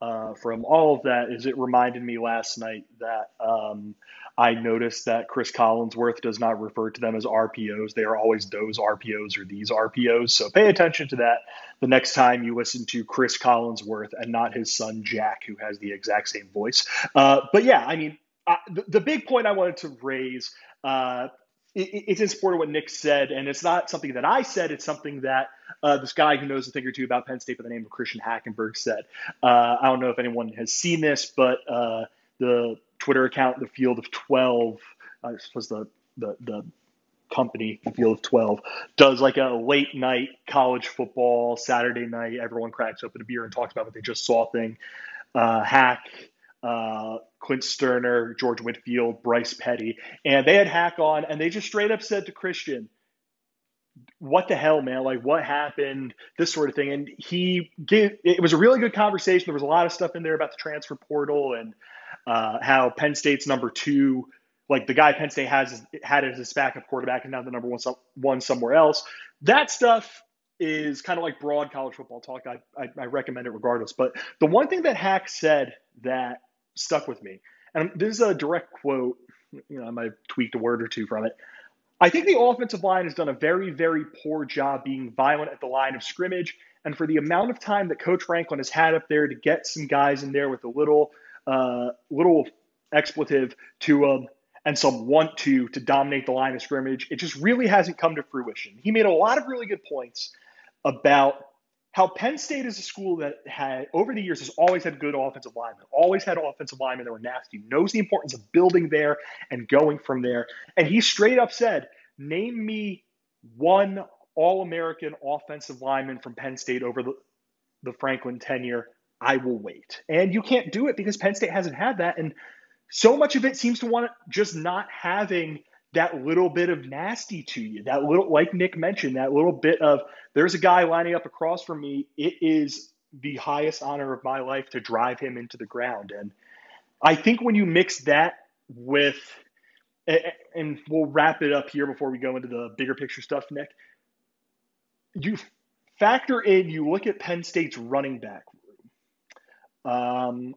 uh, from all of that is it reminded me last night that um, I noticed that Chris Collinsworth does not refer to them as RPOs. They are always those RPOs or these RPOs. So pay attention to that the next time you listen to Chris Collinsworth and not his son Jack, who has the exact same voice. Uh, but yeah, I mean, uh, the, the, big point I wanted to raise. Uh, it, it's in support of what Nick said, and it's not something that I said. It's something that uh, this guy who knows a thing or two about Penn State by the name of Christian Hackenberg said. Uh, I don't know if anyone has seen this, but uh, the Twitter account, the Field of Twelve, I suppose the the the company, the Field of Twelve, does like a late night college football Saturday night. Everyone cracks open a beer and talks about what they just saw thing. Uh, Hack, uh, Clint Stoerner, George Whitfield, Bryce Petty, and they had Hack on, and they just straight up said to Christian, what the hell, man? Like, what happened? This sort of thing. And he gave, it was a really good conversation. There was a lot of stuff in there about the transfer portal and uh, how Penn State's number two, like the guy Penn State has had as his backup quarterback, and now the number one, one somewhere else. That stuff is kind of like broad college football talk. I, I, I recommend it regardless. But the one thing that Hack said that stuck with me, and this is a direct quote. You know, I might have tweaked a word or two from it. I think the offensive line has done a very, very poor job being violent at the line of scrimmage. And for the amount of time that Coach Franklin has had up there to get some guys in there with a little uh, little expletive to um, and some want to to dominate the line of scrimmage. It just really hasn't come to fruition. He made a lot of really good points about how Penn State is a school that had over the years has always had good offensive linemen, always had offensive linemen that were nasty, knows the importance of building there and going from there. And he straight up said, "Name me one All-American offensive lineman from Penn State over the, the Franklin tenure I will wait. And you can't do it because Penn State hasn't had that. And so much of it seems to want just not having that little bit of nasty to you. That little, like Nick mentioned, that little bit of there's a guy lining up across from me. It is the highest honor of my life to drive him into the ground. And I think when you mix that with, and we'll wrap it up here before we go into the bigger picture stuff, Nick. You factor in, you look at Penn State's running back um,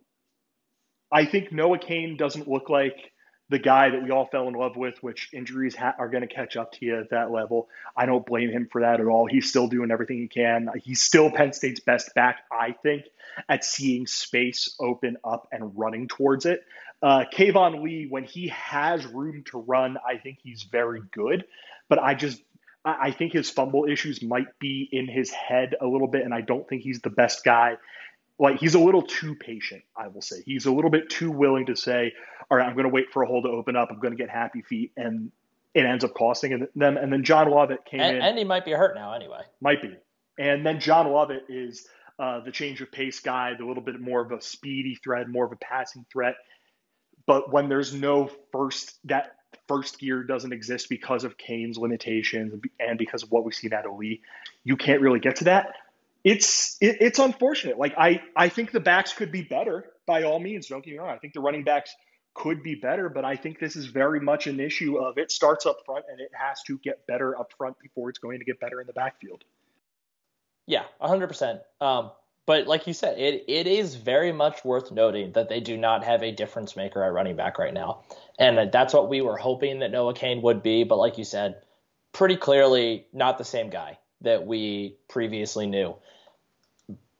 I think Noah Cain doesn't look like the guy that we all fell in love with, which injuries ha- are going to catch up to you at that level. I don't blame him for that at all. He's still doing everything he can. He's still Penn State's best back, I think, at seeing space open up and running towards it. Uh, Keyvone Lee, when he has room to run, I think he's very good. But I just I think his fumble issues might be in his head a little bit, and I don't think he's the best guy like he's a little too patient, I will say. He's a little bit too willing to say, all right, I'm going to wait for a hole to open up. I'm going to get happy feet. And it ends up costing them. And then John Lovett came and, in. And he might be hurt now anyway. Might be. And then John Lovett is uh, the change of pace guy, the little bit more of a speedy threat, more of a passing threat. But when there's no first, that first gear doesn't exist because of Cain's limitations and because of what we've seen at Lee, you can't really get to that it's it, it's unfortunate. Like I I think the backs could be better by all means. Don't get me wrong. I think the running backs could be better, but I think this is very much an issue of it starts up front and it has to get better up front before it's going to get better in the backfield. Yeah, 100%. Um, but like you said, it, it is very much worth noting that they do not have a difference maker at running back right now. And that's what we were hoping that Noah Cain would be. But like you said, pretty clearly not the same guy that we previously knew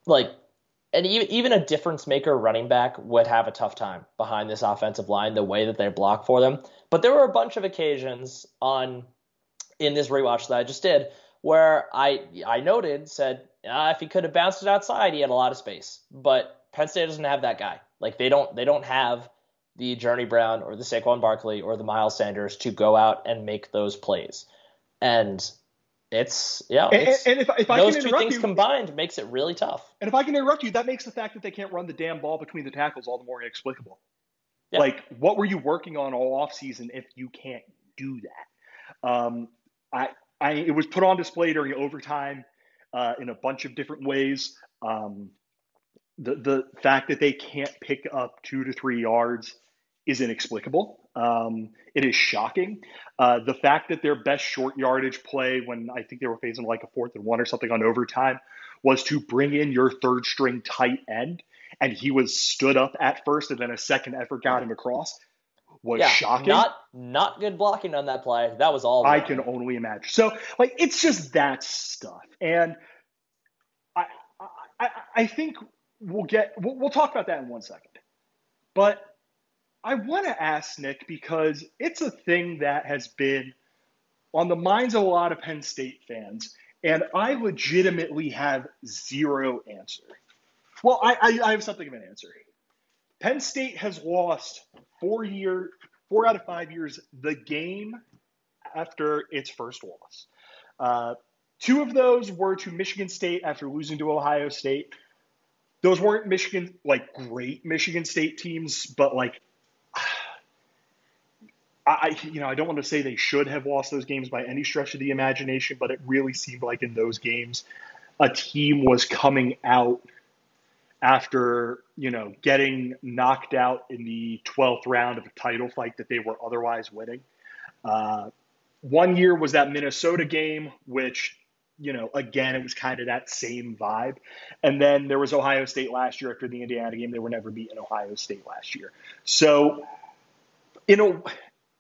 like and even even a difference maker running back would have a tough time behind this offensive line the way that they block for them. But there were a bunch of occasions on in this rewatch that I just did where I I noted said uh, if he could have bounced it outside, he had a lot of space. But Penn State doesn't have that guy. Like they don't they don't have the Journey Brown or the Saquon Barkley or the Miles Sanders to go out and make those plays. And it's yeah, it's, and, and, if, if I those can two things you, combined makes it really tough. And if I can interrupt you, that makes the fact that they can't run the damn ball between the tackles all the more inexplicable. Yeah. Like, what were you working on all off season if you can't do that? Um, I, I, it was put on display during overtime uh, in a bunch of different ways. Um, the the fact that they can't pick up two to three yards is inexplicable. Um, it is shocking. Uh, the fact that their best short yardage play, when I think they were facing like a fourth and one or something on overtime, was to bring in your third string tight end, and he was stood up at first, and then a second effort got him across, was yeah, shocking. Not not good blocking on that play. That was all. I can only imagine. So like it's just that stuff, and I I, I think we'll get we'll, we'll talk about that in one second, but I want to ask Nick because it's a thing that has been on the minds of a lot of Penn State fans, and I legitimately have zero answer. Well, I, I, I have something of an answer. Penn State has lost four year, four out of five years the game after its first loss. Uh, two of those were to Michigan State after losing to Ohio State. Those weren't Michigan like great Michigan State teams, but like I, you know, I don't want to say they should have lost those games by any stretch of the imagination, but it really seemed like in those games, a team was coming out after you know getting knocked out in the 12th round of a title fight that they were otherwise winning. Uh, one year was that Minnesota game, which you know again it was kind of that same vibe, and then there was Ohio State last year after the Indiana game. They were never beaten Ohio State last year, so you know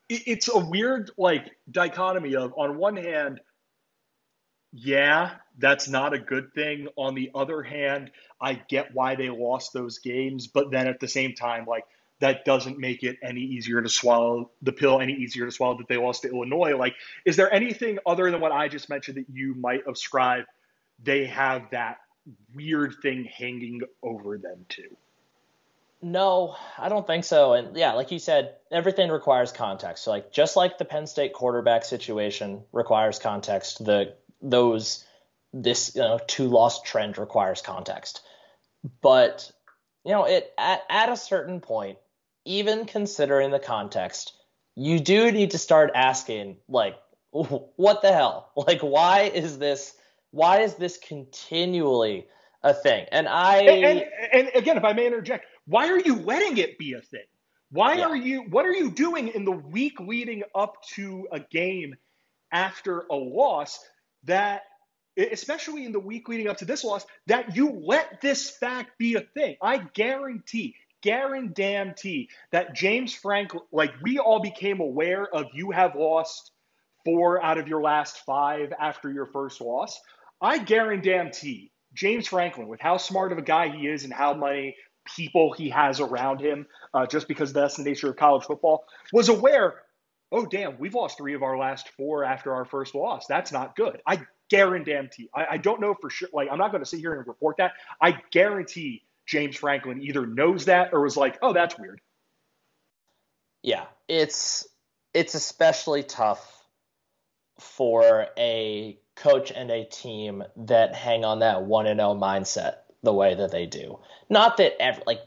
it's a weird like dichotomy of on one hand yeah that's not a good thing. On the other hand i get why they lost those games but then at the same time like that doesn't make it any easier to swallow the pill any easier to swallow that they lost to illinois. Like is there anything other than what i just mentioned that you might ascribe they have that weird thing hanging over them too no, I don't think so. And yeah, like you said, everything requires context. So like just like the Penn State quarterback situation requires context, the those this you know two loss trend requires context. But you know, it at at a certain point, even considering the context, you do need to start asking like [LAUGHS] what the hell? [LAUGHS] Like why is this why is this continually a thing? And I and, and, and again, if I may interject, why are you letting it be a thing? Why yeah. are you what are you doing in the week leading up to a game after a loss that especially in the week leading up to this loss that you let this fact be a thing. I guarantee guarantee that James Franklin, like we all became aware of you have lost four out of your last five after your first loss. I guarantee James Franklin, with how smart of a guy he is and how many people he has around him, uh, just because that's the nature of college football, was aware. Oh damn, we've lost three of our last four after our first loss. That's not good. I guarantee. I, I don't know for sure. Like I'm not going to sit here and report that. I guarantee James Franklin either knows that or was like, oh, that's weird. Yeah, it's it's especially tough for a coach and a team that hang on that one and zero oh mindset the way that they do. Not that every like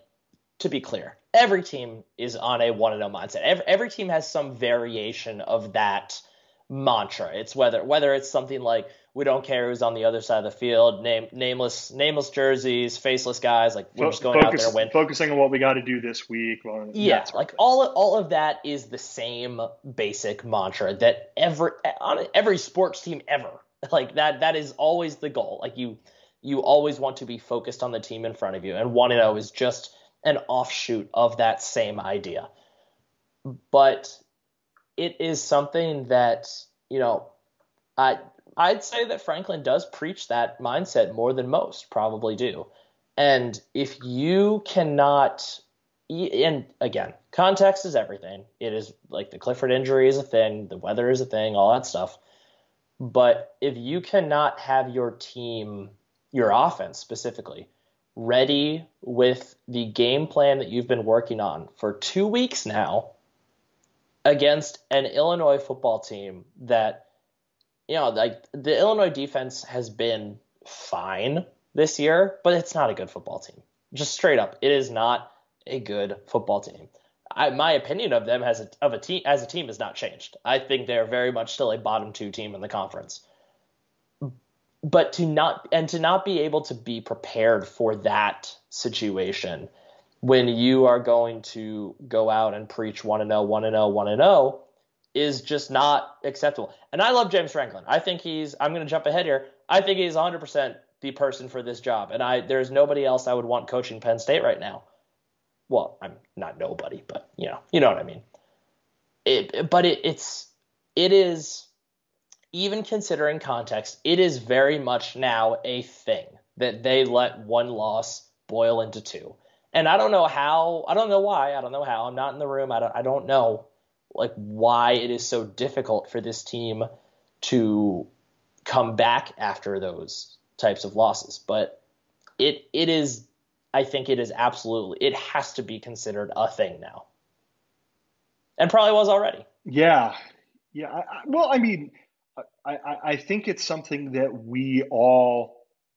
to be clear, every team is on a one and zero mindset. Every, every team has some variation of that mantra. It's whether whether it's something like we don't care who's on the other side of the field, name nameless nameless jerseys, faceless guys, like we're just going Focus, out there and win. Focusing on what we got to do this week. yeah, like all all of that is the same basic mantra that every on every sports team ever. [LAUGHS] Like that that is always the goal. Like you you always want to be focused on the team in front of you. And 1 0 is just an offshoot of that same idea. But it is something that, you know, I I'd say that Franklin does preach that mindset more than most probably do. And if you cannot and again, context is everything. It is like the Clifford injury is a thing, the weather is a thing, all that stuff. But if you cannot have your team, your offense specifically, ready with the game plan that you've been working on for two weeks now against an Illinois football team that, you know, like the Illinois defense has been fine this year, but it's not a good football team. Just straight up, it is not a good football team. I, my opinion of them as a, of a team as a team has not changed. I think they're very much still a bottom two team in the conference. But to not and to not be able to be prepared for that situation when you are going to go out and preach one and 0, 1 and 0, 1 and 0 is just not acceptable. And I love James Franklin. I think he's I'm going to jump ahead here. I think he's 100% the person for this job. And I there's nobody else I would want coaching Penn State right now well, I'm not nobody, but you know, you know what I mean. It, but it, it's it is even considering context, it is very much now a thing that they let one loss boil into two. And I don't know how, I don't know why, I don't know how. I'm not in the room. I don't I don't know like why it is so difficult for this team to come back after those types of losses. But it it is I think it is absolutely it has to be considered a thing now, and probably was already. Yeah, yeah. I, I, well, I mean, I, I think it's something that we all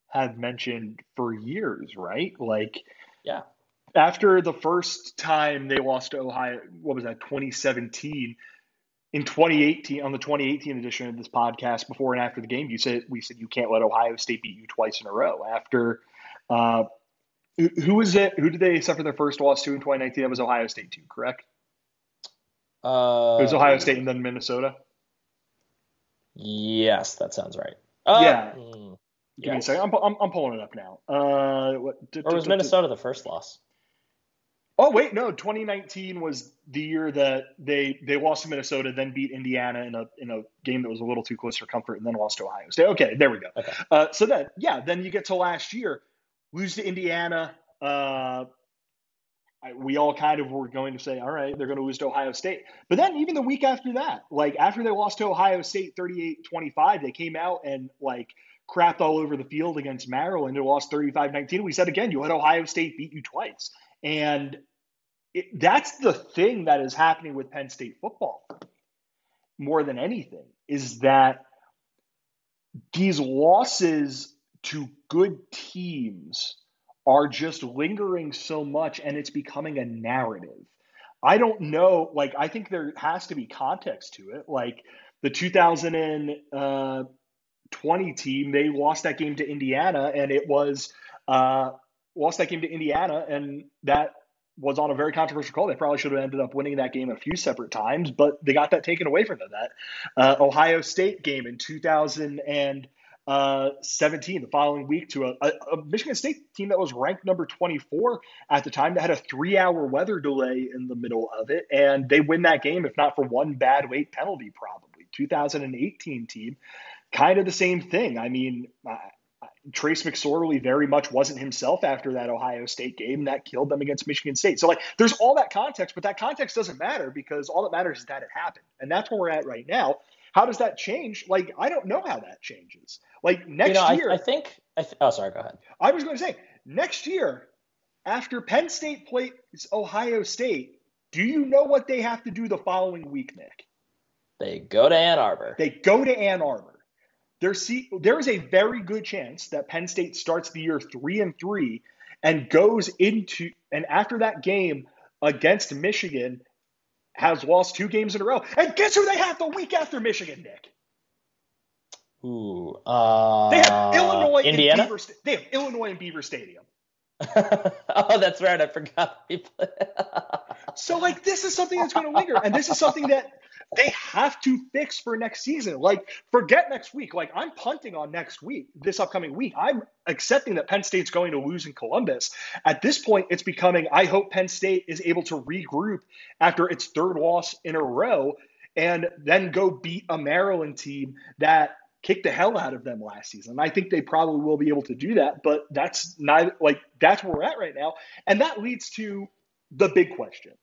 have mentioned for years, right? Like, yeah. After the first time they lost to Ohio, what was that, 2017? In 2018, on the 2018 edition of this podcast, before and after the game, you said we said you can't let Ohio State beat you twice in a row. After uh, who was it? Who did they suffer their first loss to in 2019? That was Ohio State too, correct? Uh, it was Ohio State and then Minnesota. Yes, that sounds right. Uh, yeah. Mm, Give yes. me a second. I'm, I'm, I'm, pulling it up now. Uh, what, d- or was d- Minnesota d- the first loss? Oh wait, no. 2019 was the year that they they lost to Minnesota, then beat Indiana in a in a game that was a little too close for comfort, and then lost to Ohio State. Okay, there we go. Okay. Uh, so then, yeah, then you get to last year lose to Indiana. Uh, I, we all kind of were going to say, all right, they're going to lose to Ohio State. But then even the week after that, like after they lost to Ohio State 38-25, they came out and like crapped all over the field against Maryland and lost 35-19. We said again, you let Ohio State beat you twice. And it, that's the thing that is happening with Penn State football more than anything is that these losses to good teams are just lingering so much and it's becoming a narrative. I don't know, like, I think there has to be context to it. Like, the 2020 uh, team, they lost that game to Indiana, and it was uh, lost that game to Indiana, and that was on a very controversial call. They probably should have ended up winning that game a few separate times, but they got that taken away from them. That uh, Ohio State game in 2000 and uh, 17 the following week to a, a, a, Michigan State team that was ranked number 24 at the time that had a three hour weather delay in the middle of it. And they win that game, if not for one bad weight penalty, probably. 2018 team, kind of the same thing. I mean, Trace McSorley very much wasn't himself after that Ohio State game that killed them against Michigan State. So, like, there's all that context, but that context doesn't matter because all that matters is that it happened. And that's where we're at right now. How does that change? Like, I don't know how that changes. Like next you know, year, I, I think. I th- oh, sorry. Go ahead. I was going to say next year, after Penn State plays Ohio State, do you know what they have to do the following week, Nick? They go to Ann Arbor. They go to Ann Arbor. There, see, there is a very good chance that Penn State starts the year three and three and goes into and after that game against Michigan has lost two games in a row. And guess who they have the week after Michigan, Nick? Ooh, uh, they have Illinois Indiana. Beaver, they have Illinois and Beaver Stadium. [LAUGHS] oh, that's right. I forgot. [LAUGHS] so, like, this is something that's going to linger, and this is something that they have to fix for next season. Like, forget next week. Like, I'm punting on next week, this upcoming week. I'm accepting that Penn State's going to lose in Columbus. At this point, it's becoming. I hope Penn State is able to regroup after its third loss in a row and then go beat a Maryland team that kicked the hell out of them last season. I think they probably will be able to do that, but that's not like that's where we're at right now. And that leads to the big question.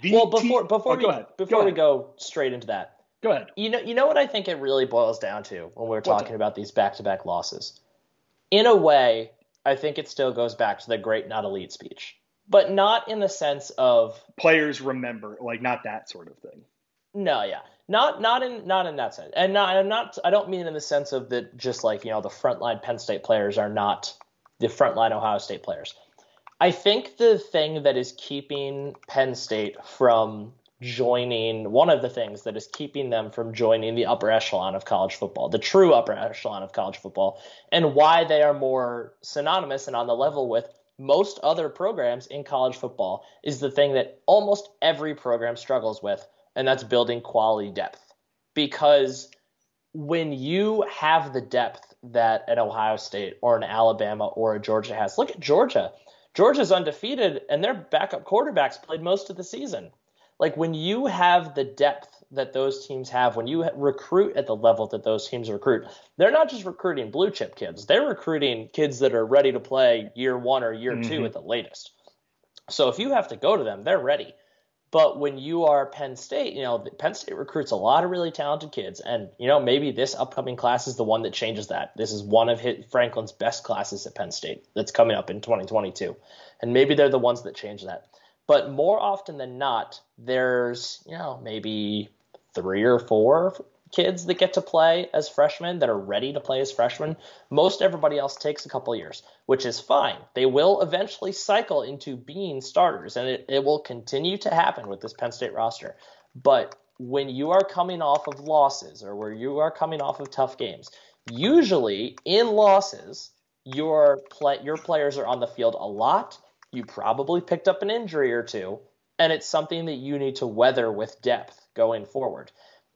The well, before before oh, we, ahead. before go we go straight into that, Go ahead. You know, you know what I think it really boils down to when we're talking about these back-to-back losses. In a way, I think it still goes back to the great not elite speech, but not in the sense of players remember, like not that sort of thing. No, yeah, not not in not in that sense, and not I'm not I don't mean in the sense of that just like you know the frontline Penn State players are not the frontline Ohio State players. I think the thing that is keeping Penn State from joining one of the things that is keeping them from joining the upper echelon of college football, the true upper echelon of college football, and why they are more synonymous and on the level with most other programs in college football is the thing that almost every program struggles with, and that's building quality depth. Because when you have the depth that an Ohio State or an Alabama or a Georgia has, look at Georgia. Georgia's undefeated, and their backup quarterbacks played most of the season like when you have the depth that those teams have, when you recruit at the level that those teams recruit, they're not just recruiting blue chip kids, they're recruiting kids that are ready to play year one or year mm-hmm. two at the latest. So if you have to go to them, they're ready. But when you are Penn State, you know, Penn State recruits a lot of really talented kids. And, you know, maybe this upcoming class is the one that changes that. This is one of Franklin's best classes at Penn State that's coming up in 2022. And maybe they're the ones that change that. But more often than not, there's, you know, maybe three or four kids that get to play as freshmen that are ready to play as freshmen. Most everybody else takes a couple years, which is fine. They will eventually cycle into being starters, and it, it will continue to happen with this Penn State roster. But when you are coming off of losses or where you are coming off of tough games, usually in losses, your play, your players are on the field a lot you probably picked up an injury or two, and it's something that you need to weather with depth going forward.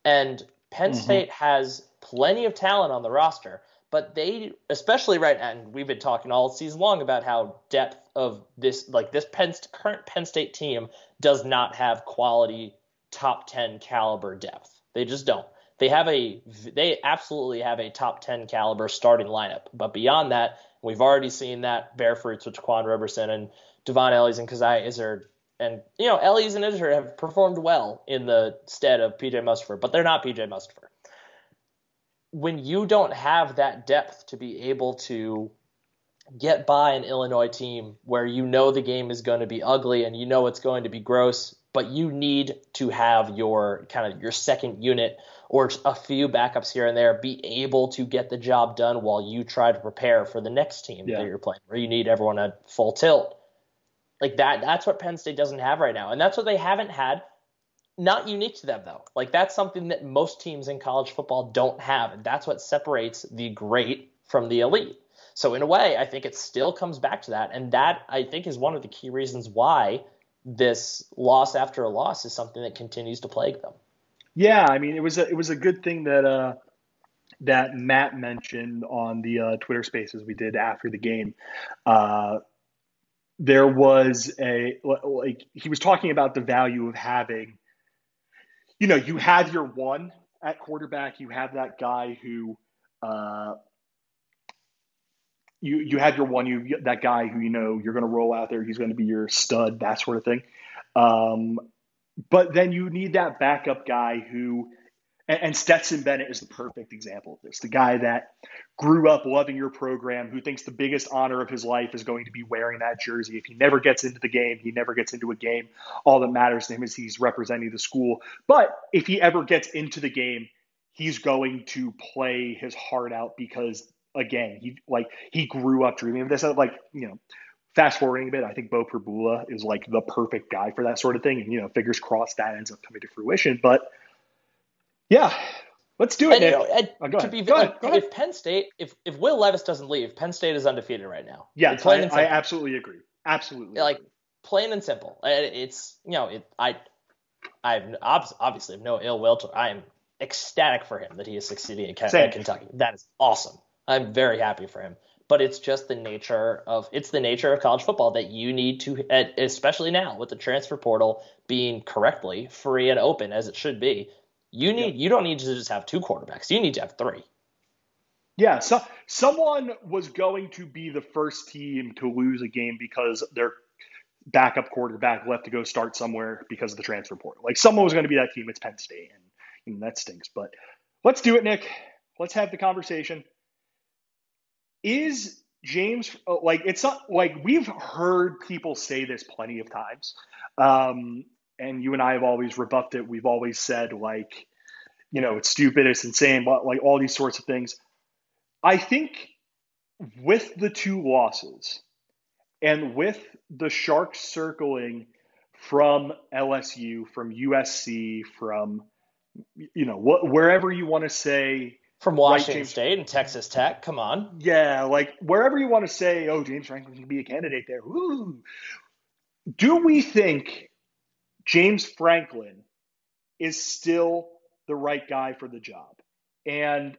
And Penn mm-hmm. State has plenty of talent on the roster, but they, especially right now, and we've been talking all season long about how depth of this, like this Penn, current Penn State team, does not have quality top 10 caliber depth. They just don't. They have a, they absolutely have a top 10 caliber starting lineup, but beyond that, we've already seen that bear fruits with Jaquan Roberson and Dvon Ellies and Coziah Izzard. And, you know, Ellies and Izzard have performed well in the stead of PJ Mustipher, but they're not PJ Mustipher. When you don't have that depth to be able to get by an Illinois team where you know the game is going to be ugly and you know it's going to be gross, but you need to have your kind of your second unit or a few backups here and there be able to get the job done while you try to prepare for the next team yeah. that you're playing, where you need everyone at full tilt. Like that, that's what Penn State doesn't have right now. And that's what they haven't had. Not unique to them, though. Like that's something that most teams in college football don't have. And that's what separates the great from the elite. So, in a way, I think it still comes back to that. And that, I think, is one of the key reasons why this loss after a loss is something that continues to plague them. Yeah, I mean, it was a, it was a good thing that uh, that Matt mentioned on the uh, Twitter Spaces we did after the game. Uh, there was a like he was talking about the value of having you know you have your one at quarterback you have that guy who uh, you you have your one you that guy who you know you're going to roll out there he's going to be your stud that sort of thing. Um, but then you need that backup guy who and, Stetson Bennett is the perfect example of this. The guy that grew up loving your program, who thinks the biggest honor of his life is going to be wearing that jersey. If he never gets into the game, he never gets into a game. All that matters to him is he's representing the school. But if he ever gets into the game, he's going to play his heart out because again, he like he grew up dreaming of this. Like, you know, fast forwarding a bit, I think Beau Pribula is like the perfect guy for that sort of thing. And, you know, fingers crossed that ends up coming to fruition. But yeah, let's do it. And, know, oh, to be go ahead, go ahead. if Penn State, if if Will Levis doesn't leave, Penn State is undefeated right now. Yeah, I, I, absolutely agree. Absolutely, like agree. plain and simple. Uh, it's you know, it, I I've obviously have no ill will to. I am ecstatic for him that he is succeeding in Kentucky. That is awesome. I'm very happy for him. But it's just the nature of it's the nature of college football that you need to, especially now with the transfer portal being correctly free and open as it should be you need you don't need to just have two quarterbacks. You need to have three. Yeah, so someone was going to be the first team to lose a game because their backup quarterback left to go start somewhere because of the transfer portal. Like someone was going to be that team. It's Penn State, and and that stinks. But let's do it, Nick. Let's have the conversation. Is James uh, like it's not like we've heard people say this plenty of times, um, and you and I have always rebuffed it. We've always said like, you know, it's stupid, it's insane, but like all these sorts of things. I think with the two losses and with the Sharks circling from LSU, from USC, from you know what wherever you want to say from Washington right, State and Texas Tech. Come on. Yeah, like wherever you want to say, oh, James Franklin can be a candidate there. Ooh. Do we think James Franklin is still the right guy for the job? And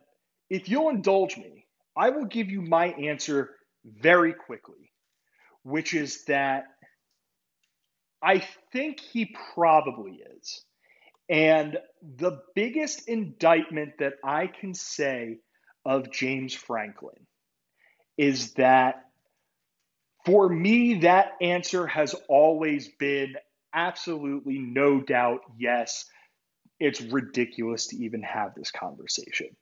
if you'll indulge me, I will give you my answer very quickly, which is that I think he probably is. And the biggest indictment that I can say of James Franklin is that for me, that answer has always been absolutely no doubt yes. It's ridiculous to even have this conversation.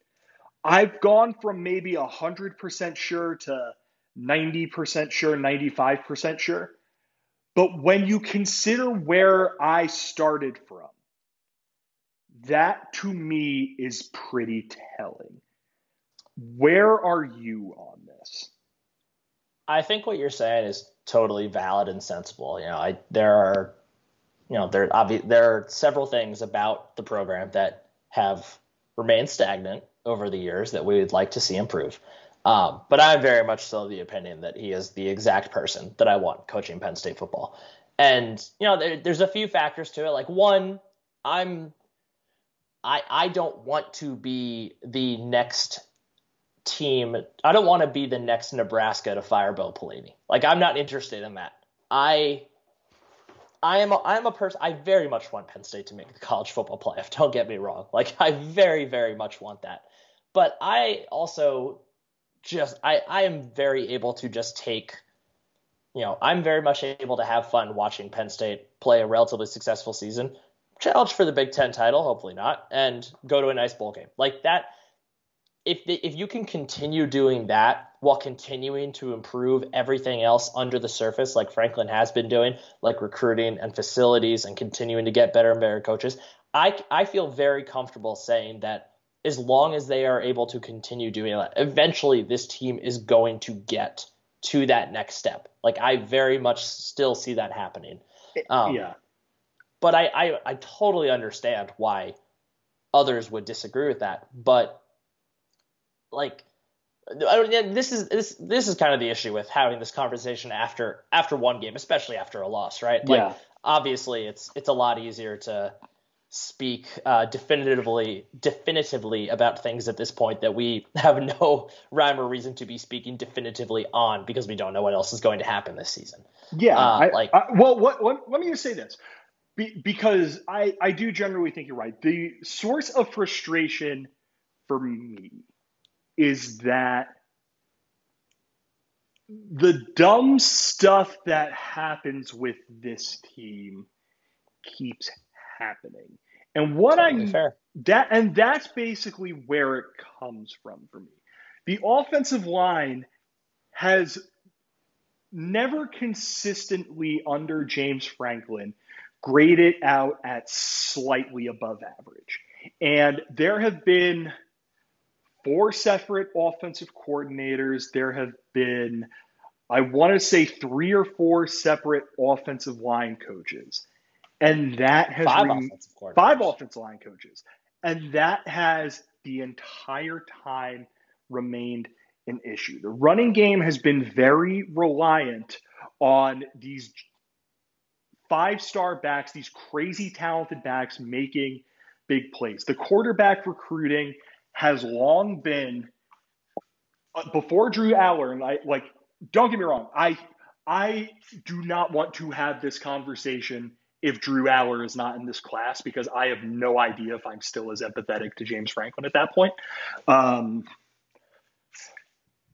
I've gone from maybe 100% sure to 90% sure, 95% sure. But when you consider where I started from, that to me is pretty telling. Where are you on this? I think what you're saying is totally valid and sensible. You know, I there are you know, there obvi- there are several things about the program that have remained stagnant over the years that we would like to see improve. Um, but I'm very much still of the opinion that he is the exact person that I want coaching Penn State football. And you know, there, there's a few factors to it. Like one, I'm I I don't want to be the next team. I don't want to be the next Nebraska to fire Bill Pelini. Like I'm not interested in that. I I am a, I am a person. I very much want Penn State to make the college football playoff. Don't get me wrong. Like I very very much want that. But I also just I I am very able to just take you know, I'm very much able to have fun watching Penn State play a relatively successful season challenge for the Big Ten title, hopefully not, and go to a nice bowl game like that. If the, if you can continue doing that while continuing to improve everything else under the surface, like Franklin has been doing, like recruiting and facilities, and continuing to get better and better coaches, I I feel very comfortable saying that as long as they are able to continue doing that, eventually this team is going to get to that next step. Like I very much still see that happening. Um, yeah. But I, I, I totally understand why others would disagree with that. But like, this is this this is kind of the issue with having this conversation after after one game, especially after a loss, right? Like, yeah. Obviously, it's it's a lot easier to speak uh, definitively definitively about things at this point that we [LAUGHS] have no rhyme or reason to be speaking definitively on because we don't know what else is going to happen this season. Yeah, uh, I, like I, well, what, what, let me just say this. Be, because I, I do generally think you're right. The source of frustration for me is that the dumb stuff that happens with this team keeps happening. And what totally I fair. that and that's basically where it comes from for me. The offensive line has never consistently under James Franklin graded out at slightly above average. And there have been four separate offensive coordinators. There have been, I want to say, three or four separate offensive line coaches. And that has five, re- offensive, five offensive line coaches. And that has the entire time remained an issue. The running game has been very reliant on these five star backs, these crazy talented backs making big plays. The quarterback recruiting has long been uh, before Drew Allar, and I like don't get me wrong, I I do not want to have this conversation if Drew Allar is not in this class because I have no idea if I'm still as empathetic to James Franklin at that point. Um,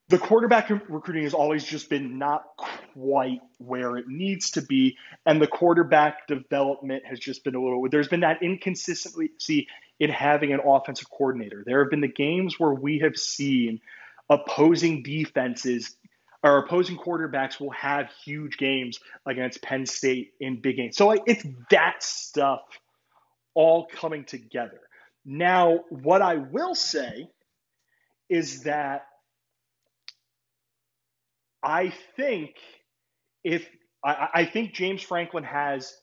the quarterback recruiting has always just been not quite where it needs to be, and the quarterback development has just been a little. There's been that inconsistency in having an offensive coordinator. There have been the games where we have seen opposing defenses or opposing quarterbacks will have huge games against Penn State in big games. So like it's that stuff all coming together. Now, what I will say is that I think if I, I think James Franklin has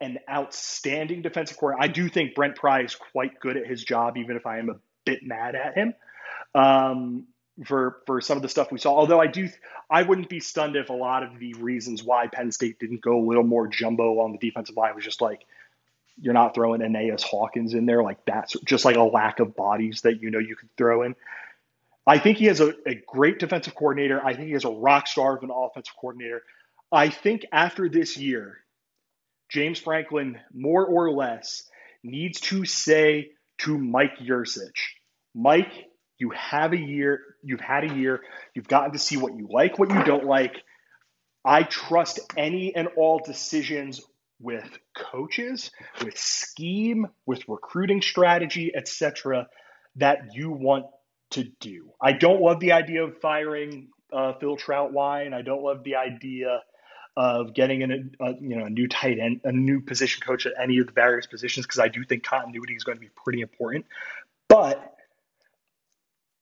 an outstanding defensive coordinator. I do think Brent Pry is quite good at his job, even if I am a bit mad at him um, for for some of the stuff we saw. Although I do, I wouldn't be stunned if a lot of the reasons why Penn State didn't go a little more jumbo on the defensive line was just like you're not throwing Aeneas Hawkins in there like that's just like a lack of bodies that you know you could throw in. I think he has a, a great defensive coordinator. I think he has a rock star of an offensive coordinator. I think after this year, James Franklin, more or less, needs to say to Mike Yurcich, Mike, you have a year, you've had a year, you've gotten to see what you like, what you don't like. I trust any and all decisions with coaches, with scheme, with recruiting strategy, etc., that you want to do. I don't love the idea of firing uh, Phil Trautwein. I don't love the idea of getting in a, a, you know a new tight end, a new position coach at any of the various positions because I do think continuity is going to be pretty important. But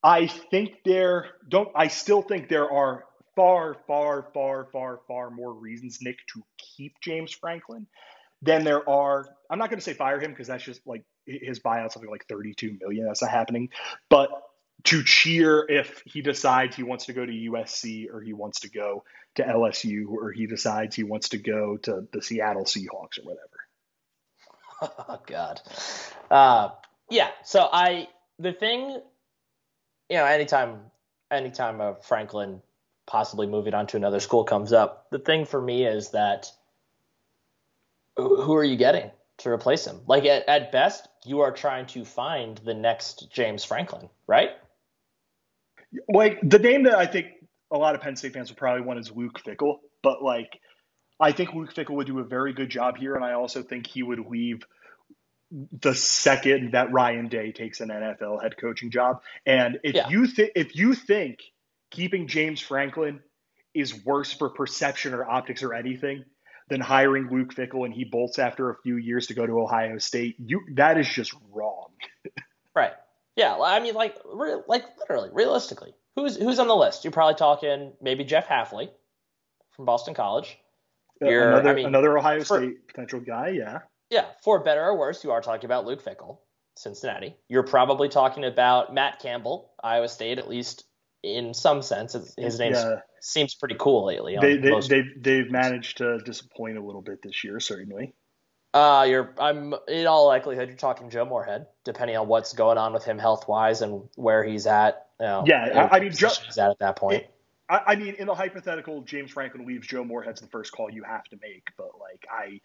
I think there don't I still think there are far, far, far, far, far more reasons, Nick, to keep James Franklin than there are. I'm not going to say fire him because that's just like his buyout something like 32 million. That's not happening. But to cheer if he decides he wants to go to USC or he wants to go to LSU or he decides he wants to go to the Seattle Seahawks or whatever. [LAUGHS] Oh God. Uh, yeah. So I the thing, you know, anytime anytime a Franklin possibly moving on to another school comes up, the thing for me is that who are you getting to replace him? Like at, at best, you are trying to find the next James Franklin, right? Like the name that I think a lot of Penn State fans would probably want is Luke Fickell, but like I think Luke Fickell would do a very good job here, and I also think he would leave the second that Ryan Day takes an NFL head coaching job. And if yeah. you think if you think keeping James Franklin is worse for perception or optics or anything than hiring Luke Fickell and he bolts after a few years to go to Ohio State, you that is just wrong. [LAUGHS] right. Yeah, I mean, like, re- like literally, realistically, who's who's on the list? You're probably talking maybe Jeff Hafley from Boston College. Uh, another, I mean, another Ohio for, State potential guy, yeah. Yeah, for better or worse, you are talking about Luke Fickell, Cincinnati. You're probably talking about Matt Campbell, Iowa State, at least in some sense. His name yeah. seems pretty cool lately. They, they, they've, they've managed to disappoint a little bit this year, certainly. Uh, you're I'm in all likelihood you're talking Joe Moorhead, depending on what's going on with him health wise and where he's at. You know, yeah, I, I mean, Joe, he's at at that point. It, I, I, mean, in the hypothetical, James Franklin leaves Joe Moorhead's the first call you have to make, but like I,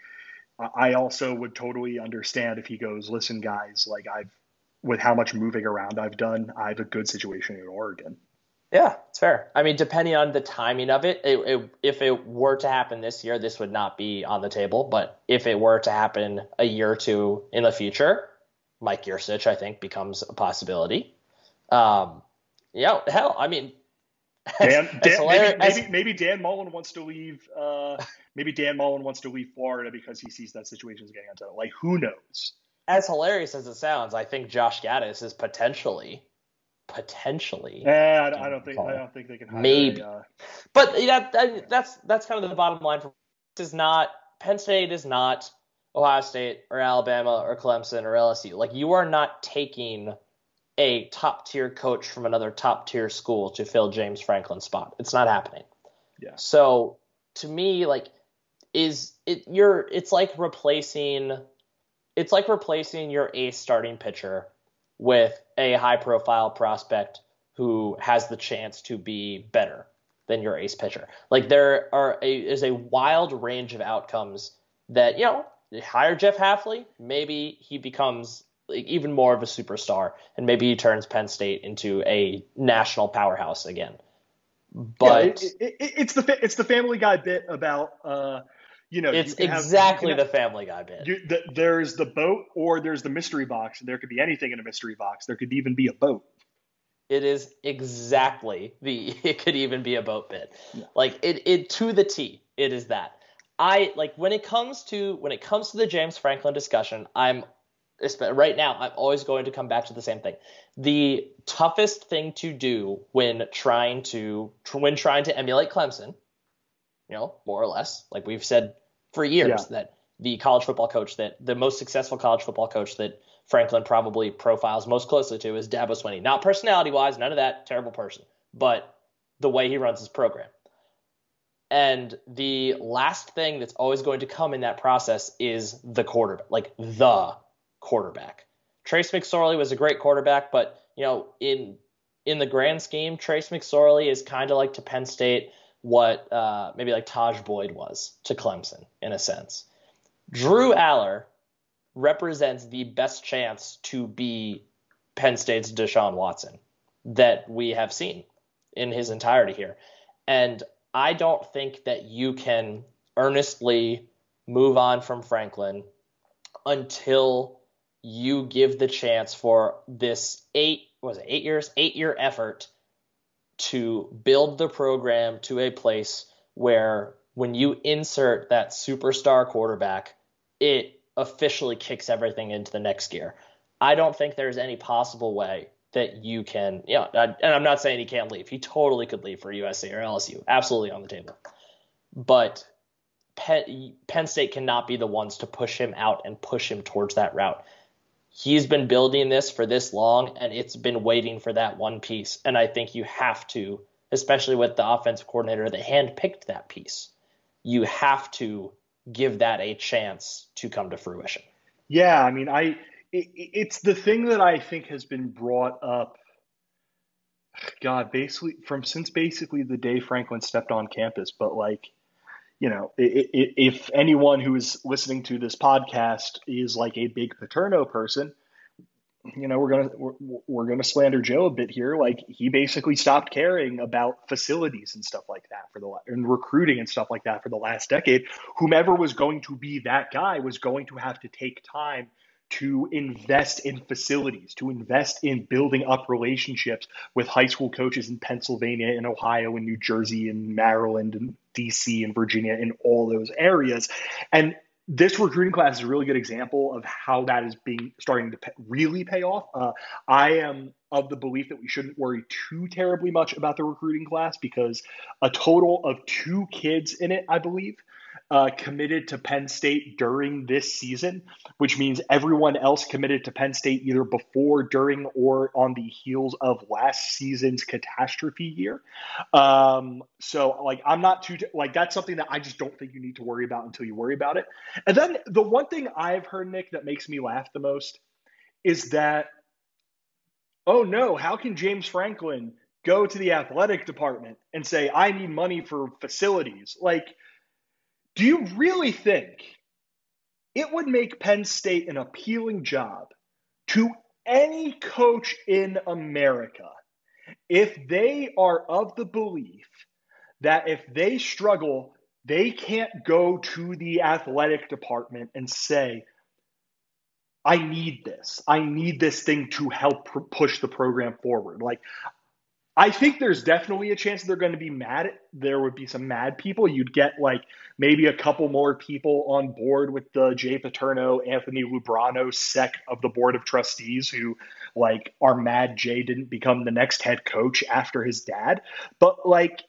I also would totally understand if he goes, listen, guys, like I've with how much moving around I've done, I have a good situation in Oregon. Yeah, it's fair. I mean, depending on the timing of it, it, it, if it were to happen this year, this would not be on the table. But if it were to happen a year or two in the future, Mike Yurcich, I think, becomes a possibility. Um, yeah, hell, I mean, [LAUGHS] Dan, Dan maybe, maybe, maybe, Dan Mullen wants to leave. Uh, maybe Dan Mullen wants to leave Florida because he sees that situation is getting unsettled. Like, who knows? As hilarious as it sounds, I think Josh Gattis is potentially potentially. Yeah, I, I don't think I don't think they can. Maybe, a, uh... but that, that's that's kind of the bottom line. For this is not Penn State is not Ohio State or Alabama or Clemson or LSU. Like you are not taking a top tier coach from another top tier school to fill James Franklin's spot. It's not happening. Yeah. So to me, like, is it you're it's like replacing it's like replacing your ace starting pitcher with a high profile prospect who has the chance to be better than your ace pitcher. Like there are a, is a wild range of outcomes that, you know, hire Jeff Hafley, maybe he becomes like even more of a superstar and maybe he turns Penn State into a national powerhouse again. But yeah, it, it, it's the it's the Family Guy bit about uh, you know, it's you exactly have, the Family Guy bit. You, the, there's the boat, or there's the mystery box, and there could be anything in a mystery box. There could even be a boat. It is exactly the. [LAUGHS] It could even be a boat bit, Yeah. like it. It to the T. It is that. I like when it comes to when it comes to the James Franklin discussion. I'm right now. I'm always going to come back to the same thing. The toughest thing to do when trying to when trying to emulate Clemson, you know, more or less, like we've said for years Yeah. that the college football coach that the most successful college football coach that Franklin probably profiles most closely to is Dabo Swinney. Not personality wise, none of that, terrible person, but the way he runs his program. And the last thing that's always going to come in that process is the quarterback, like the quarterback. Trace McSorley was a great quarterback, but you know, in in the grand scheme, Trace McSorley is kind of like to Penn State what uh, maybe like Tajh Boyd was to Clemson in a sense. Drew Allar represents the best chance to be Penn State's Deshaun Watson that we have seen in his entirety here. And I don't think that you can earnestly move on from Franklin until you give the chance for this eight was it eight years eight year effort to build the program to a place where when you insert that superstar quarterback it officially kicks everything into the next gear. I don't think there's any possible way that you can yeah and i'm not saying he can't leave. He totally could leave for usc or lsu absolutely on the table. But Penn, Penn State cannot be the ones to push him out and push him towards that route. He's been building this for this long, and it's been waiting for that one piece. And I think you have to, especially with the offensive coordinator that handpicked that piece, you have to give that a chance to come to fruition. Yeah, I mean, I it, it's the thing that I think has been brought up. God, basically from since basically the day Franklin stepped on campus, but like, you know, if anyone who is listening to this podcast is like a big Paterno person, you know, we're gonna we're gonna slander Joe a bit here. Like, he basically stopped caring about facilities and stuff like that for the and recruiting and stuff like that for the last decade. Whomever was going to be that guy was going to have to take time to invest in facilities, to invest in building up relationships with high school coaches in Pennsylvania and Ohio and New Jersey and Maryland and DC and Virginia in all those areas. And this recruiting class is a really good example of how that is being starting to pay, really pay off. Uh, I am of the belief that we shouldn't worry too terribly much about the recruiting class because a total of two kids in it, I believe, uh, committed to Penn State during this season, which means everyone else committed to Penn State either before, during, or on the heels of last season's catastrophe year. Um, so, like, I'm not too, like, that's something that I just don't think you need to worry about until you worry about it. And then the one thing I've heard, Nick, that makes me laugh the most is that, oh no, how can James Franklin go to the athletic department and say, I need money for facilities? Like, do you really think it would make Penn State an appealing job to any coach in America if they are of the belief that if they struggle, they can't go to the athletic department and say, I need this. I need this thing to help pr- push the program forward. Like, I think there's definitely a chance they're going to be mad. There would be some mad people. You'd get like maybe a couple more people on board with the Jay Paterno, Anthony Lubrano sec of the board of trustees who like are mad Jay didn't become the next head coach after his dad. But like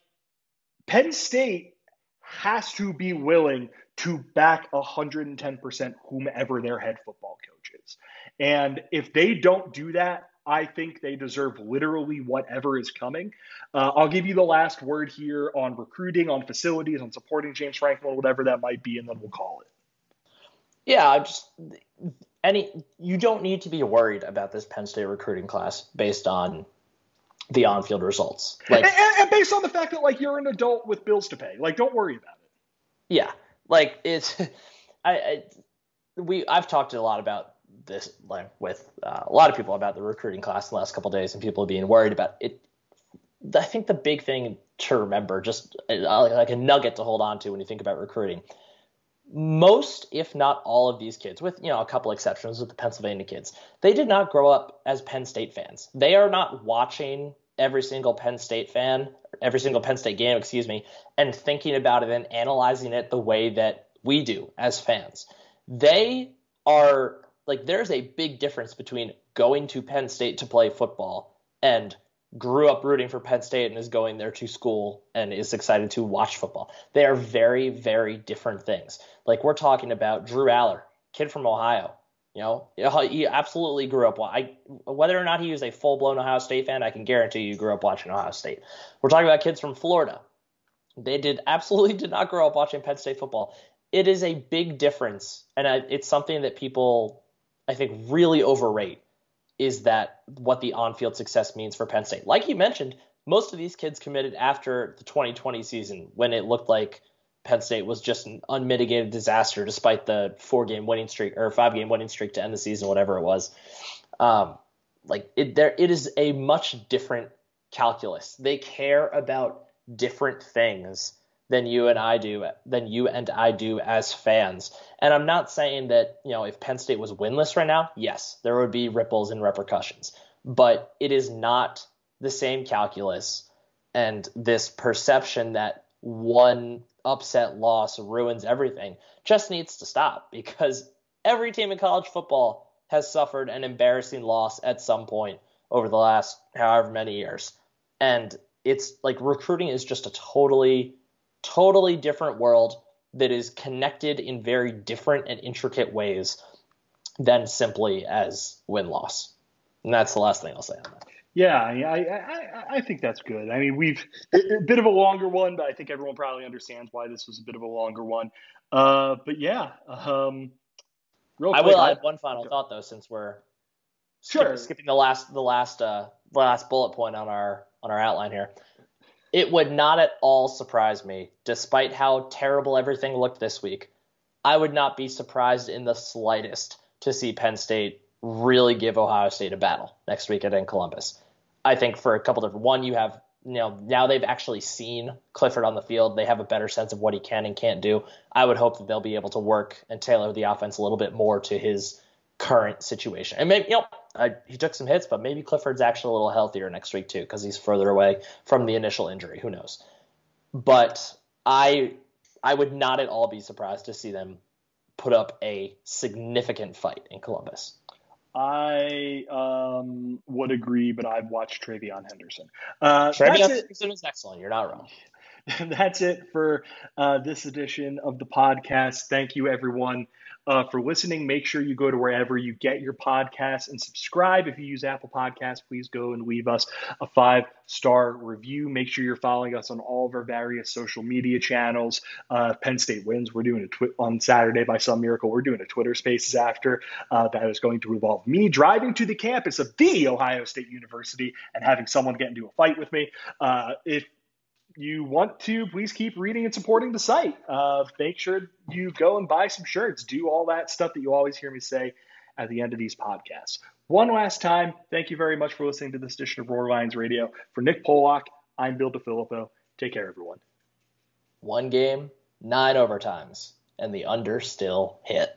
Penn State has to be willing to back 110% whomever their head football coach is. And if they don't do that, I think they deserve literally whatever is coming. Uh, I'll give you the last word here on recruiting, on facilities, on supporting James Franklin, whatever that might be, and then we'll call it. Yeah, I just any you don't need to be worried about this Penn State recruiting class based on the on-field results. Like, and, and based on the fact that like you're an adult with bills to pay, like don't worry about it. Yeah, like it's [LAUGHS] I, I we I've talked a lot about this like with uh, a lot of people about the recruiting class the last couple days and people being worried about it. I think the big thing to remember, just uh, like a nugget to hold on to when you think about recruiting, most, if not all of these kids, with you know a couple exceptions with the Pennsylvania kids, they did not grow up as Penn State fans. They are not watching every single Penn State fan, every single Penn State game, excuse me, and thinking about it and analyzing it the way that we do as fans. They are like there's a big difference between going to Penn State to play football and grew up rooting for Penn State and is going there to school and is excited to watch football. They are very, very different things. Like we're talking about Drew Allar, kid from Ohio. You know, he absolutely grew up. I whether or not he was a full blown Ohio State fan, I can guarantee you grew up watching Ohio State. We're talking about kids from Florida. They did absolutely did not grow up watching Penn State football. It is a big difference, and it's something that people I think really overrate is that what the on-field success means for Penn State. Like you mentioned, most of these kids committed after the 2020 season when it looked like Penn State was just an unmitigated disaster despite the four-game winning streak or five-game winning streak to end the season, whatever it was. Um, like it, there, it is a much different calculus. They care about different things than you and I do, than you and I do as fans. And I'm not saying that, you know, if Penn State was winless right now, yes, there would be ripples and repercussions. But it is not the same calculus and this perception that one upset loss ruins everything just needs to stop [LAUGHS] because every team in college football has suffered an embarrassing loss at some point over the last however many years. And it's like recruiting is just a totally totally different world that is connected in very different and intricate ways than simply as win loss. And that's the last thing I'll say on that. Yeah, I, I, I think that's good. I mean, we've a bit of a longer one, but I think everyone probably understands why this was a bit of a longer one. Uh, but yeah, um, real quick, I will I, add one final thought though, since we're sure. skipping the last the last uh, last bullet point on our on our outline here. It would not at all surprise me, despite how terrible everything looked this week. I would not be surprised in the slightest to see Penn State really give Ohio State a battle next week at in Columbus. I think for a couple different one, you have you know now they've actually seen Clifford on the field. They have a better sense of what he can and can't do. I would hope that they'll be able to work and tailor the offense a little bit more to his current situation. And maybe you know uh, he took some hits, but maybe Clifford's actually a little healthier next week too because he's further away from the initial injury. Who knows? But I I would not at all be surprised to see them put up a significant fight in Columbus. I um, would agree, but I've watched TreVeyon Henderson. Uh, TreVeyon Henderson is excellent. You're not wrong. [LAUGHS] that's it for uh, this edition of the podcast. Thank you, everyone uh, for listening. Make sure you go to wherever you get your podcasts and subscribe. If you use Apple Podcasts, please go and leave us a five star review. Make sure you're following us on all of our various social media channels. Uh, Penn State wins. We're doing a on Saturday by some miracle. We're doing a Twitter Spaces after uh, that is going to involve me driving to the campus of the Ohio State University and having someone get into a fight with me. Uh, if you want to, please keep reading and supporting the site. Uh, make sure you go and buy some shirts. Do all that stuff that you always hear me say at the end of these podcasts. One last time, thank you very much for listening to this edition of Roar Lions Radio. For Nick Pollock, I'm Bill DiFilippo. Take care, everyone. One game, nine overtimes, and the under still hit.